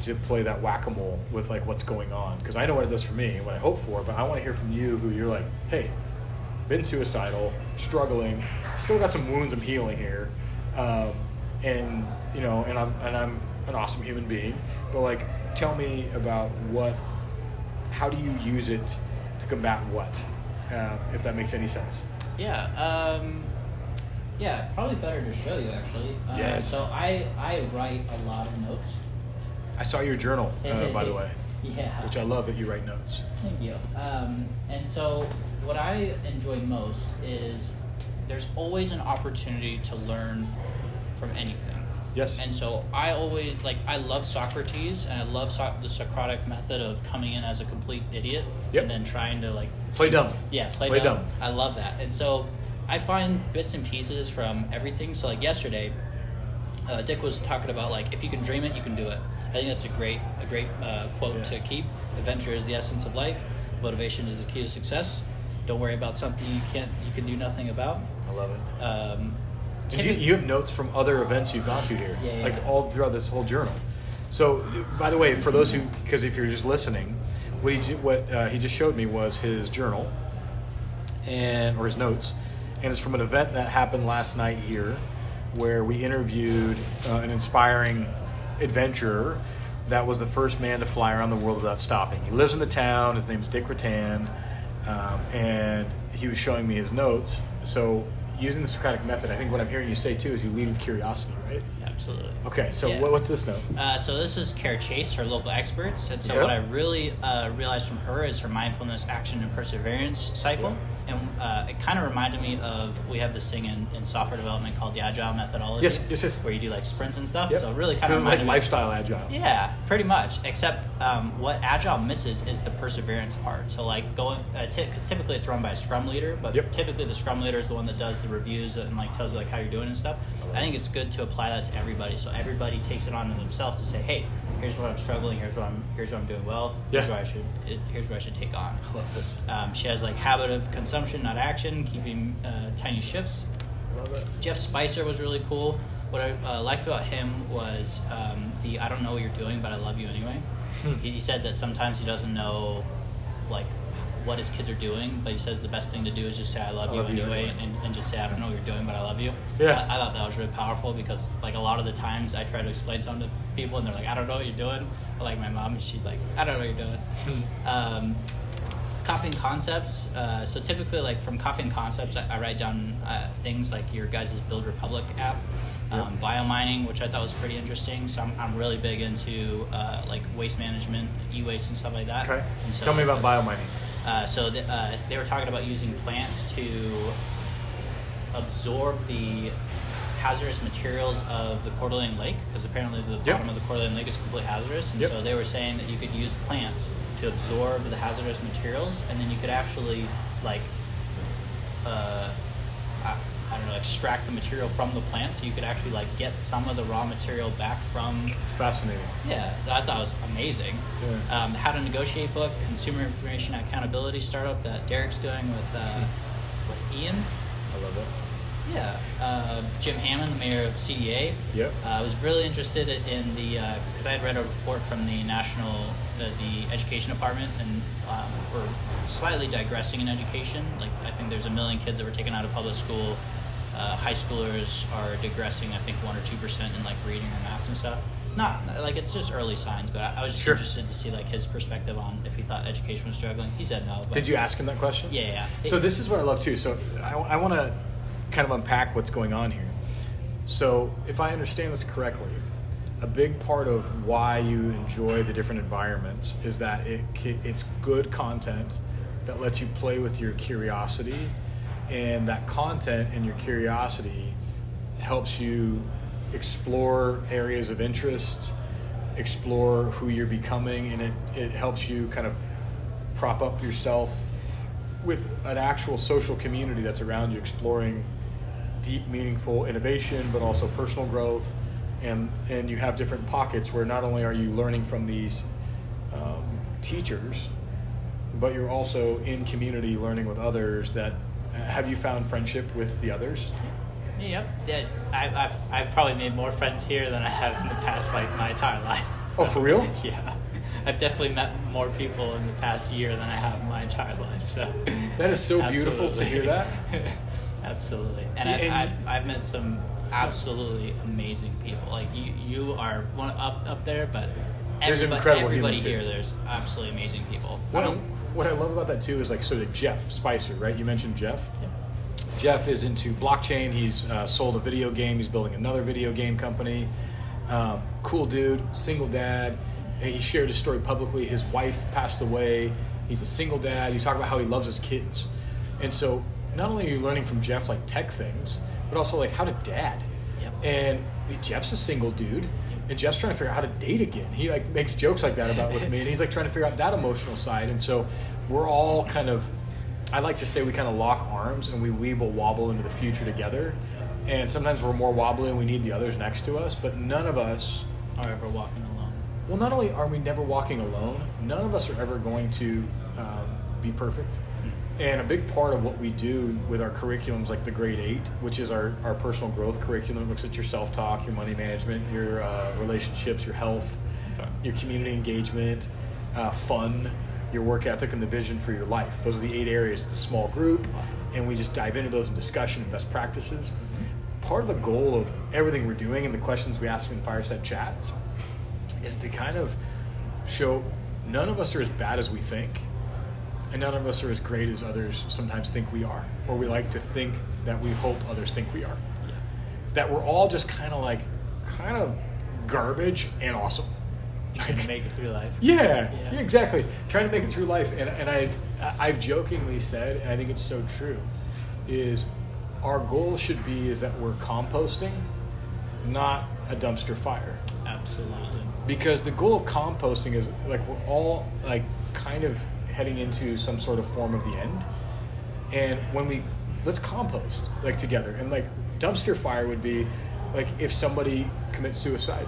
to play that whack-a-mole with like what's going on? Because I know what it does for me and what I hope for, but I want to hear from you who you're like, hey, been suicidal, struggling, still got some wounds I'm healing here, um, and you know, and I'm and I'm an awesome human being, but like, tell me about what, how do you use it to combat what, uh, if that makes any sense. Yeah. Um, yeah. Probably better to show you actually. Uh, Yes. So I I write a lot of notes. I saw your journal, uh, *laughs* by the way, Yeah. which I love that you write notes. Thank you. Um, and so, what I enjoy most is there's always an opportunity to learn from anything. Yes. And so I always like I love Socrates and I love so- the Socratic method of coming in as a complete idiot Yep. and then trying to like Play dumb. Yeah, play, Play dumb. dumb. I love that. And so I find bits and pieces from everything. So like yesterday, uh, Dick was talking about like if you can dream it, you can do it. I think that's a great a great uh, quote Yeah. to keep. Adventure is the essence of life. Motivation is the key to success. Don't worry about something you can't you can do nothing about. I love it. Um, you, you have notes from other events you've gone to here, Yeah, yeah. like all throughout this whole journal. So, by the way, for those who, because if you're just listening, what he what uh, he just showed me was his journal, and or his notes, and it's from an event that happened last night here, where we interviewed uh, an inspiring adventurer that was the first man to fly around the world without stopping. He lives in the town. His name's Dick Rutan, um, and he was showing me his notes. So, using the Socratic method, I think what I'm hearing you say too is you lead with curiosity, right? Absolutely. Okay, so Yeah. what, what's this note? Uh, so this is Kara Chase, her local experts, and so Yep. what I really uh, realized from her is her mindfulness, action, and perseverance cycle, and uh, it kind of reminded me of we have this thing in, in software development called the agile methodology. Yes, yes, yes. Where you do like sprints and stuff. Yep. So it really kind of like me. lifestyle agile. Yeah, pretty much. Except um, what Agile misses is the perseverance part. So like going, because typically it's run by a Scrum leader, but Yep. typically the Scrum leader is the one that does the reviews and like tells you like how you're doing and stuff. I think it's good to apply that to everybody, so everybody takes it on to themselves to say, hey, here's what I'm struggling, here's what I'm, here's what I'm doing well, here's Yeah. what I should, here's what I should take on. I love this. Um, she has like habit of consumption, not action, keeping uh, tiny shifts. Love it. Jeff Spicer was really cool. What I uh, liked about him was um, the I don't know what you're doing, but I love you anyway. Hmm. He, he said that sometimes he doesn't know like what his kids are doing, but he says the best thing to do is just say I love, I you, love you anyway, anyway. And, and just say I don't know what you're doing, but I love you. Yeah. I, I thought that was really powerful because like a lot of the times I try to explain something to people and they're like I don't know what you're doing. But, like my mom, she's like I don't know what you're doing. *laughs* um, Coffee and Concepts. Uh, so typically, like from Coffee and Concepts, I, I write down uh, things like your guys' Build Republic app, um, biomining, which I thought was pretty interesting. So I'm, I'm really big into uh, like waste management, e-waste, and stuff like that. Okay. So, Tell me about biomining. Uh, so th- uh, they were talking about using plants to absorb the hazardous materials of the Coeur d'Alene Lake because apparently the Yep. bottom of the Coeur d'Alene Lake is completely hazardous, and Yep. so they were saying that you could use plants to absorb the hazardous materials, and then you could actually like, uh, I, don't know, extract the material from the plant, so you could actually like get some of the raw material back from Fascinating. yeah, so I thought it was amazing. Yeah. Um, How to Negotiate book, consumer information accountability startup that Derek's doing with uh, with Ian. I love it. Yeah, uh, Jim Hammond, the mayor of CDA. Yep. Uh, I was really interested in the because I had read a report from the national the, the education department, and um, we're slightly digressing in education. Like I think there's a million kids that were taken out of public school. Uh, high schoolers are digressing. I think one or two percent in like reading or math and stuff. Not like it's just early signs, but I, I was just Sure. interested to see like his perspective on if he thought education was struggling. He said no. But Did you ask him that question? Yeah, yeah. So this is what I love too. So I, I want to kind of unpack what's going on here. So if I understand this correctly, a big part of why you enjoy the different environments is that it it's good content that lets you play with your curiosity, and that content and your curiosity helps you explore areas of interest, explore who you're becoming, and it, it helps you kind of prop up yourself with an actual social community that's around you exploring deep meaningful innovation but also personal growth. And and you have different pockets where not only are you learning from these um, teachers but you're also in community learning with others that have you found friendship with the others Yep. Yeah, I, I've I've probably made more friends here than I have in the past like my entire life. *laughs* Oh, for real? *laughs* Yeah. I've definitely met more people in the past year than I have in my entire life. So That is so beautiful to hear that. absolutely, *laughs* and, Yeah, and- I've, I've, I've met some absolutely amazing people. Like you, you are one up up there, but There's everybody, incredible everybody here, here. there's absolutely amazing people. I what I, don't- what I love about that too is like so that Jeff Spicer right you mentioned Jeff yeah. Jeff is into blockchain. He's uh, sold a video game. He's building another video game company. Um, cool dude, single dad. He shared his story publicly. His wife passed away. He's a single dad. He's talking about how he loves his kids. And so, not only are you learning from Jeff like tech things, but also like how to dad. Yep. And Jeff's a single dude, and Jeff's trying to figure out how to date again. He like makes jokes like that about with me, and he's like trying to figure out that emotional side. And so we're all kind of, I like to say we kind of lock arms and we weeble wobble into the future together. And sometimes we're more wobbly and we need the others next to us, but none of us Are ever walking alone. well, not only are we never walking alone, none of us are ever going to um, be perfect. And a big part of what we do with our curriculums, like the Grade Eight, which is our, our personal growth curriculum, looks at your self talk, your money management, your uh, relationships, your health, Okay. your community engagement, uh, fun, your work ethic, and the vision for your life. Those are the eight areas. It's a small group, and we just dive into those in discussion and best practices. Part of the goal of everything we're doing and the questions we ask in fireside chats is to kind of show none of us are as bad as we think, and none of us are as great as others sometimes think we are, or we like to think that we hope others think we are. Yeah. That we're all just kind of like, kind of garbage and awesome. Trying to make it through life. Yeah, Yeah. yeah, exactly. Trying to make it through life, and, and I, I've jokingly said, and I think it's so true, is our goal should be is that we're composting, not a dumpster fire Absolutely. because the goal of composting is like we're all like kind of heading into some sort of form of the end. And when we let's compost like together. And like dumpster fire would be like if somebody commits suicide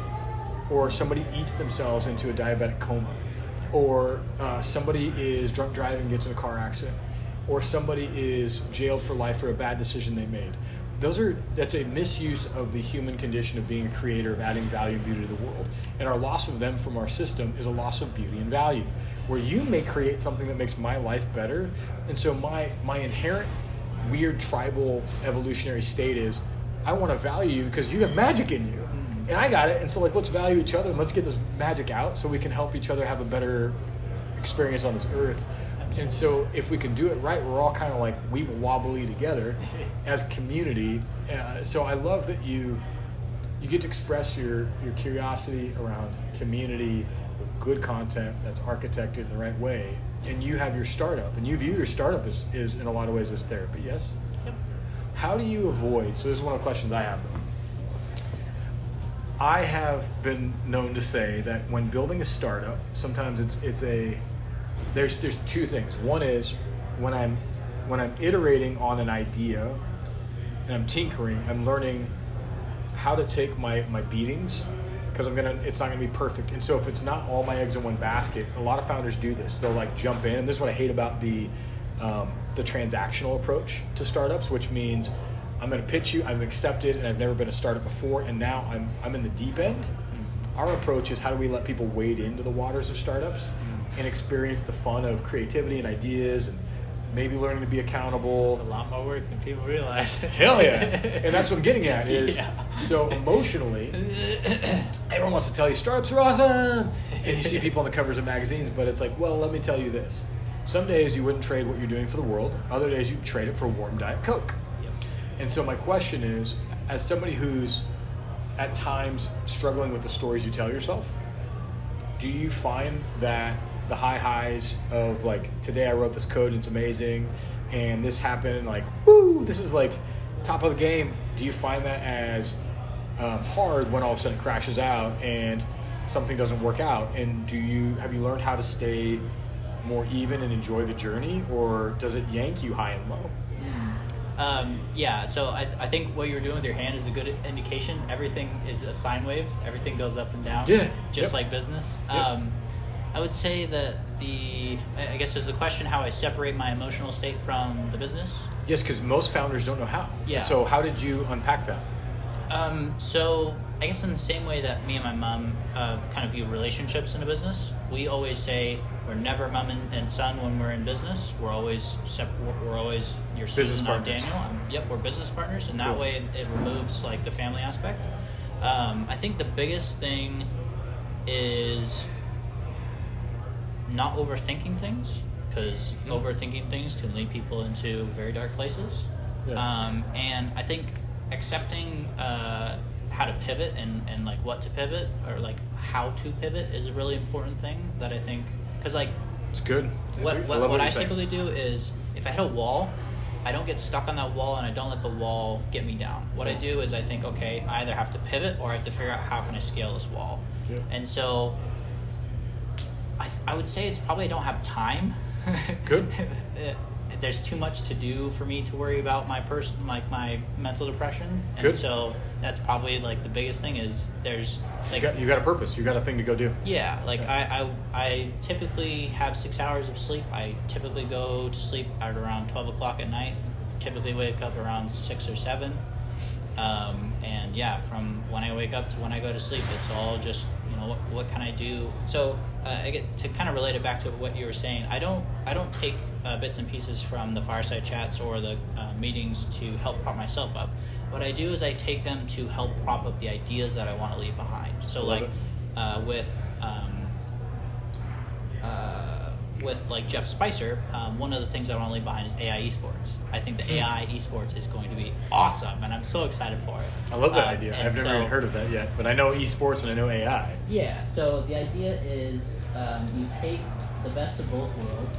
or somebody eats themselves into a diabetic coma or uh, somebody is drunk driving gets in a car accident or somebody is jailed for life for a bad decision they made. Those are that's a misuse of the human condition of being a creator of adding value and beauty to the world. And our loss of them from our system is a loss of beauty and value where you may create something that makes my life better. And so my my inherent weird tribal evolutionary state is i want to value you because you have magic in you. And i got it. And so like let's value each other and let's get this magic out so we can help each other have a better experience on this earth. And so if we can do it right we're all kind of like we wobbly together *laughs* as a community. Uh, so i love that you you get to express your your curiosity around community good content that's architected in the right way and you have your startup and you view your startup as, is in a lot of ways as therapy yes? Yep. how do you avoid so this is one of the questions i have. I have been known to say that when building a startup sometimes it's it's a there's there's two things. One is when i'm when i'm iterating on an idea and i'm tinkering i'm learning how to take my my beatings because i'm gonna it's not gonna be perfect. And so if it's not all my eggs in one basket a lot of founders do this. They'll like jump in and this is what i hate about the um, the transactional approach to startups which means i'm gonna pitch you i'm accepted and i've never been a startup before and now i'm i'm in the deep end. Our approach is how do we let people wade into the waters of startups and experience the fun of creativity and ideas and maybe learning to be accountable It's a lot more work than people realize. *laughs* Hell yeah. And that's what I'm getting at is *laughs* Yeah. so emotionally, *laughs* everyone wants to tell you startups are awesome. And you see people on the covers of magazines, but it's like, well, let me tell you this. Some days you wouldn't trade what you're doing for the world. Other days you trade it for warm Diet Coke. Yep. And so my question is, as somebody who's at times struggling with the stories you tell yourself, do you find that the high highs of like today I wrote this code, and it's amazing, and this happened, like woo, this is like top of the game. Do you find that as um, hard when all of a sudden it crashes out and something doesn't work out? And do you have you learned how to stay more even and enjoy the journey, or does it yank you high and low? Um, yeah, so I, I think what you're doing with your hand is a good indication. Everything is a sine wave. Everything goes up and down. Yeah, Just yep. like business. Yep. Um, I would say that the I guess there's the question how I separate my emotional state from the business. Yes, because most founders don't know how. Yeah. So how did you unpack that? Um, so I guess in the same way that me and my mom uh, kind of view relationships in a business, we always say we're never mom and, and son when we're in business. We're always sep- we're- always your Business I'm. Daniel. I'm, yep, we're business partners, and that Cool. way it, it removes like the family aspect. Um, I think the biggest thing is not overthinking things because Mhm. overthinking things can lead people into very dark places. Yeah. Um, and I think accepting uh, how to pivot and, and like what to pivot or like how to pivot is a really important thing that I think because like It's good. It's what, good. what, what I saying. typically do is if I hit a wall, I don't get stuck on that wall and I don't let the wall get me down. What I do is I think, okay, I either have to pivot or I have to figure out how can I scale this wall. Yeah. And so I, I would say it's probably I don't have time. *laughs* Good. There's too much to do for me to worry about my person, like my mental depression, and Good. so that's probably like the biggest thing is there's You like got, you got a purpose. You got a thing to go do. yeah, like Yeah. I, I I typically have six hours of sleep. I typically go to sleep at around twelve o'clock at night. Typically wake up around six or seven. Um, and yeah, from when I wake up to when I go to sleep, it's all just you know what, what can I do. So uh, I get to kind of relate it back to what you were saying. I don't I don't take uh, bits and pieces from the fireside chats or the uh, meetings to help prop myself up. What I do is I take them to help prop up the ideas that I want to leave behind. So Love like uh, with um, uh, with like Jeff Spicer, um, one of the things I want to leave behind is AI esports. I think the Hmm. AI esports is going to be awesome, and I'm so excited for it. I love that Uh, idea. I've never so- even heard of that yet, but I know esports and I know AI. Yeah. So the idea is um, you take the best of both worlds.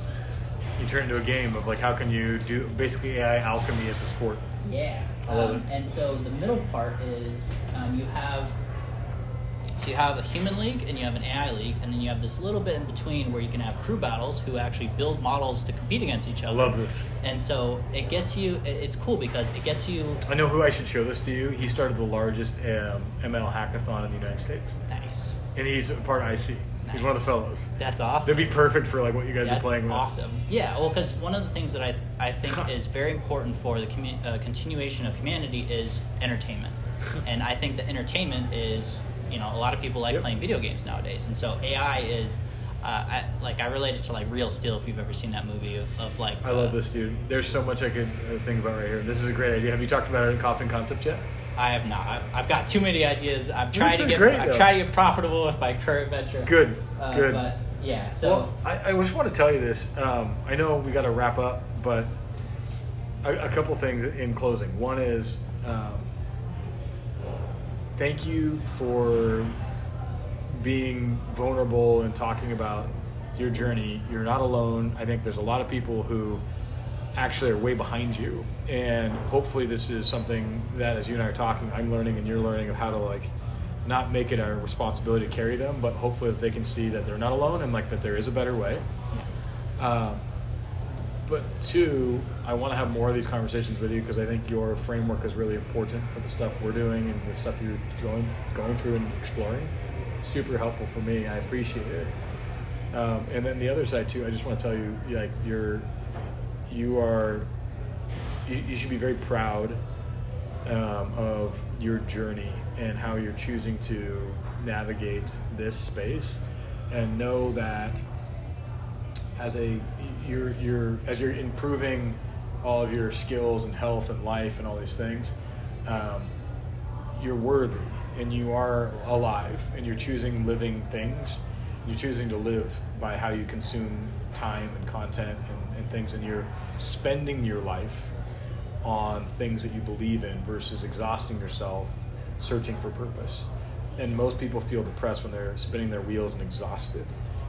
You turn into a game of like how can you do basically AI alchemy as a sport. Yeah. I love um, it. And so the middle part is um, you have so you have a human league and you have an AI league, and then you have this little bit in between where you can have crew battles who actually build models to compete against each other. love this. And so it gets you. It's cool because it gets you I know who I should show this to you. He started the largest um, ML hackathon in the United States, nice. and he's a part of IC. He's one of the fellows. That's awesome. That'd be perfect for like what you guys That's are playing with. awesome. Yeah, well, because one of the things that I, I think is very important for the commu- uh, continuation of humanity is entertainment. *laughs* and I think that entertainment is, you know, a lot of people like Yep. playing video games nowadays. And so AI is, uh, I, like, I relate it to, like, Real Steel, if you've ever seen that movie of, of like. I love uh, this dude. There's so much I could uh, think about right here. This is a great idea. Have you talked about it in Coffee and Concepts yet? I have not. I've, I've got too many ideas. I'm trying to get. great, I'm though. trying to get profitable with my current venture. Good. Uh, Good. But yeah, so. well, I, I just want to tell you this. Um, I know we got to wrap up, but a, a couple things in closing. One is um, thank you for being vulnerable and talking about your journey. You're not alone. I think there's a lot of people who actually are way behind you, and hopefully, this is something that, as you and I are talking, I'm learning and you're learning of how to like not make it our responsibility to carry them, but hopefully that they can see that they're not alone and like that there is a better way. Um, but two, I want to have more of these conversations with you because I think your framework is really important for the stuff we're doing and the stuff you're going going through and exploring. Super helpful for me. I appreciate it. Um, and then the other side too, I just want to tell you, like you're, you are, you, you should be very proud um, of your journey and how you're choosing to navigate this space, and know that as a you're you're as you're improving all of your skills and health and life and all these things, um, you're worthy and you are alive and you're choosing living things. You're choosing to live by how you consume time and content and, and things, and you're spending your life on things that you believe in versus exhausting yourself searching for purpose. And most people feel depressed when they're spinning their wheels and exhausted.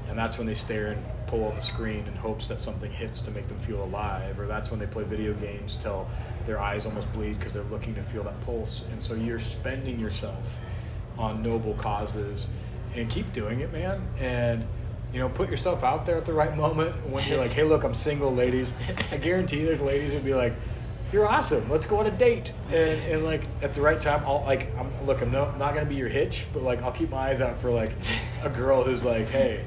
And that's when they stare and pull on the screen in hopes that something hits to make them feel alive. Or that's when they play video games till their eyes almost bleed because they're looking to feel that pulse. And so you're spending yourself on noble causes and keep doing it, man. And you know, put yourself out there at the right moment when you're like, hey, look, I'm single, ladies. I guarantee there's ladies who'd be like, you're awesome. Let's go on a date. And, and like at the right time, I'll like, I'm, look, I'm no, not gonna be your hitch, but like I'll keep my eyes out for like a girl who's like, hey,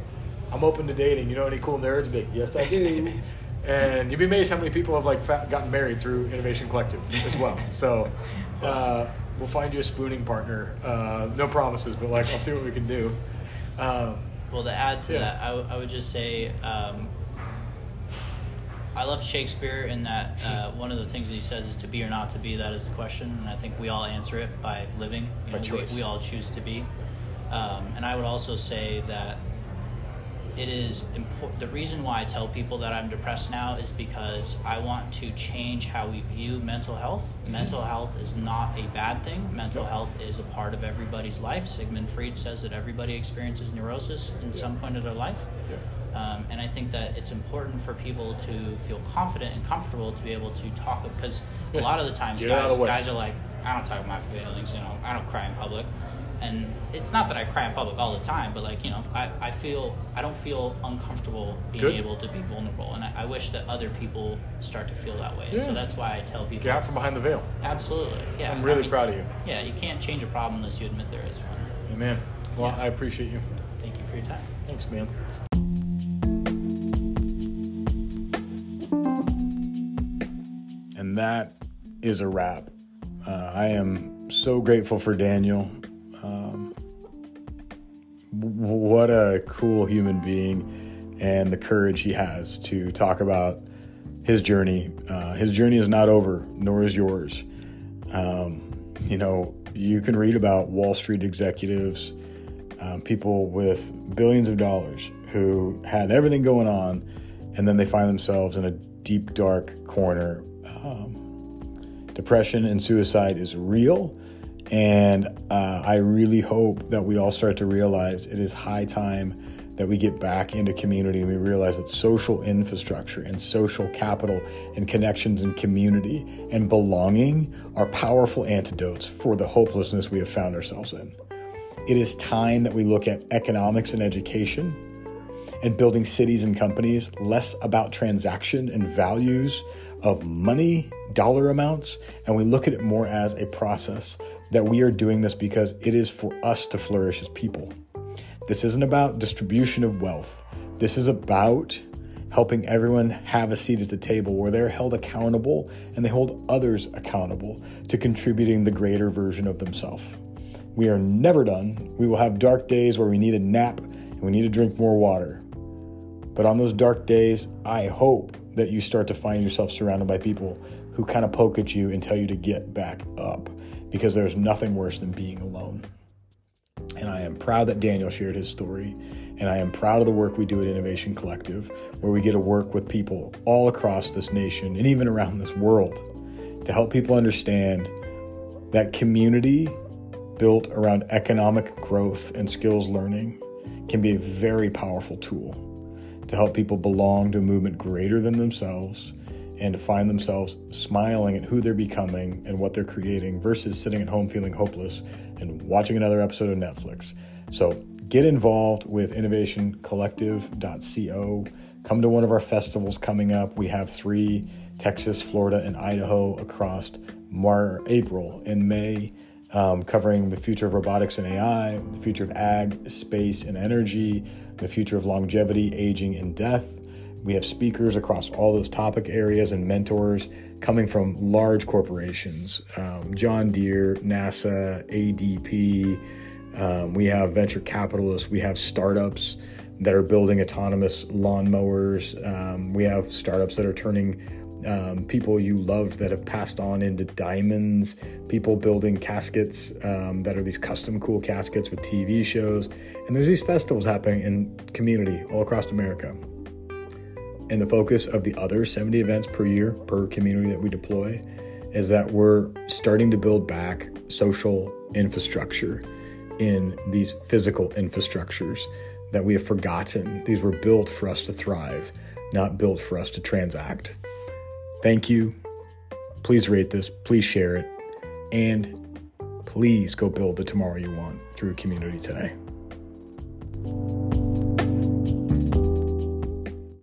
I'm open to dating. You know any cool nerds? Big, yes, I do. *laughs* And you'd be amazed how many people have like fa- gotten married through Innovation Collective as well. So *laughs* uh, we'll find you a spooning partner. Uh, no promises, but like I'll see what we can do. Um, Well, to add to Yeah. that, I, w- I would just say um, I love Shakespeare in that uh, *laughs* one of the things that he says is to be or not to be. That is the question, and I think we all answer it by living. You By know, choice. We, we all choose to be. Um, and I would also say that it is important. The reason why I tell people that I'm depressed now is because I want to change how we view mental health. Mental health is not a bad thing. Mental health is a part of everybody's life. Sigmund Freud says that everybody experiences neurosis in some point of their life. Um, and I think that it's important for people to feel confident and comfortable to be able to talk because a lot of the *laughs* times Get of guys guys are like, I don't talk about my feelings, you know, I don't cry in public. And it's not that I cry in public all the time, but like, you know, I, I feel I don't feel uncomfortable being Good. able to be vulnerable. And I, I wish that other people start to feel that way. And so that's why I tell people Get out from behind the veil. Absolutely. Yeah. I'm really I mean, proud of you. Yeah, you can't change a problem unless you admit there is one. Amen. Well, Yeah. I appreciate you. Thank you for your time. Thanks, man. And that is a wrap. Uh, I am so grateful for Daniel. What a cool human being, and the courage he has to talk about his journey. Uh, his journey is not over, nor is yours. Um, you know, you can read about Wall Street executives, um, people with billions of dollars who had everything going on, and then they find themselves in a deep, dark corner. Um, depression and suicide is real. And uh, I really hope that we all start to realize it is high time that we get back into community and we realize that social infrastructure and social capital and connections and community and belonging are powerful antidotes for the hopelessness we have found ourselves in. It is time that we look at economics and education and building cities and companies less about transaction and values of money, dollar amounts, and we look at it more as a process that we are doing this because it is for us to flourish as people. This isn't about distribution of wealth. This is about helping everyone have a seat at the table where they're held accountable and they hold others accountable to contributing the greater version of themselves. We are never done. We will have dark days where we need a nap and we need to drink more water. But on those dark days, I hope that you start to find yourself surrounded by people who kind of poke at you and tell you to get back up because there's nothing worse than being alone. And I am proud that Daniel shared his story. And I am proud of the work we do at Innovation Collective, where we get to work with people all across this nation and even around this world to help people understand that community built around economic growth and skills learning can be a very powerful tool to help people belong to a movement greater than themselves and to find themselves smiling at who they're becoming and what they're creating versus sitting at home feeling hopeless and watching another episode of Netflix. So get involved with innovationcollective.co. Come to one of our festivals coming up. We have three Texas, Florida, and Idaho across Mar- April and May um, covering the future of robotics and AI, the future of ag, space, and energy, the future of longevity, aging, and death. We have speakers across all those topic areas and mentors coming from large corporations um, John Deere, NASA, ADP. Um, we have venture capitalists, we have startups that are building autonomous lawnmowers. Um, we have startups that are turning um, people you loved that have passed on into diamonds, people building caskets um, that are these custom cool caskets with TV shows. And there's these festivals happening in community all across America. And the focus of the other 70 events per year per community that we deploy is that we're starting to build back social infrastructure in these physical infrastructures that we have forgotten. These were built for us to thrive, not built for us to transact. Thank you. Please rate this, please share it, and please go build the tomorrow you want through a community today.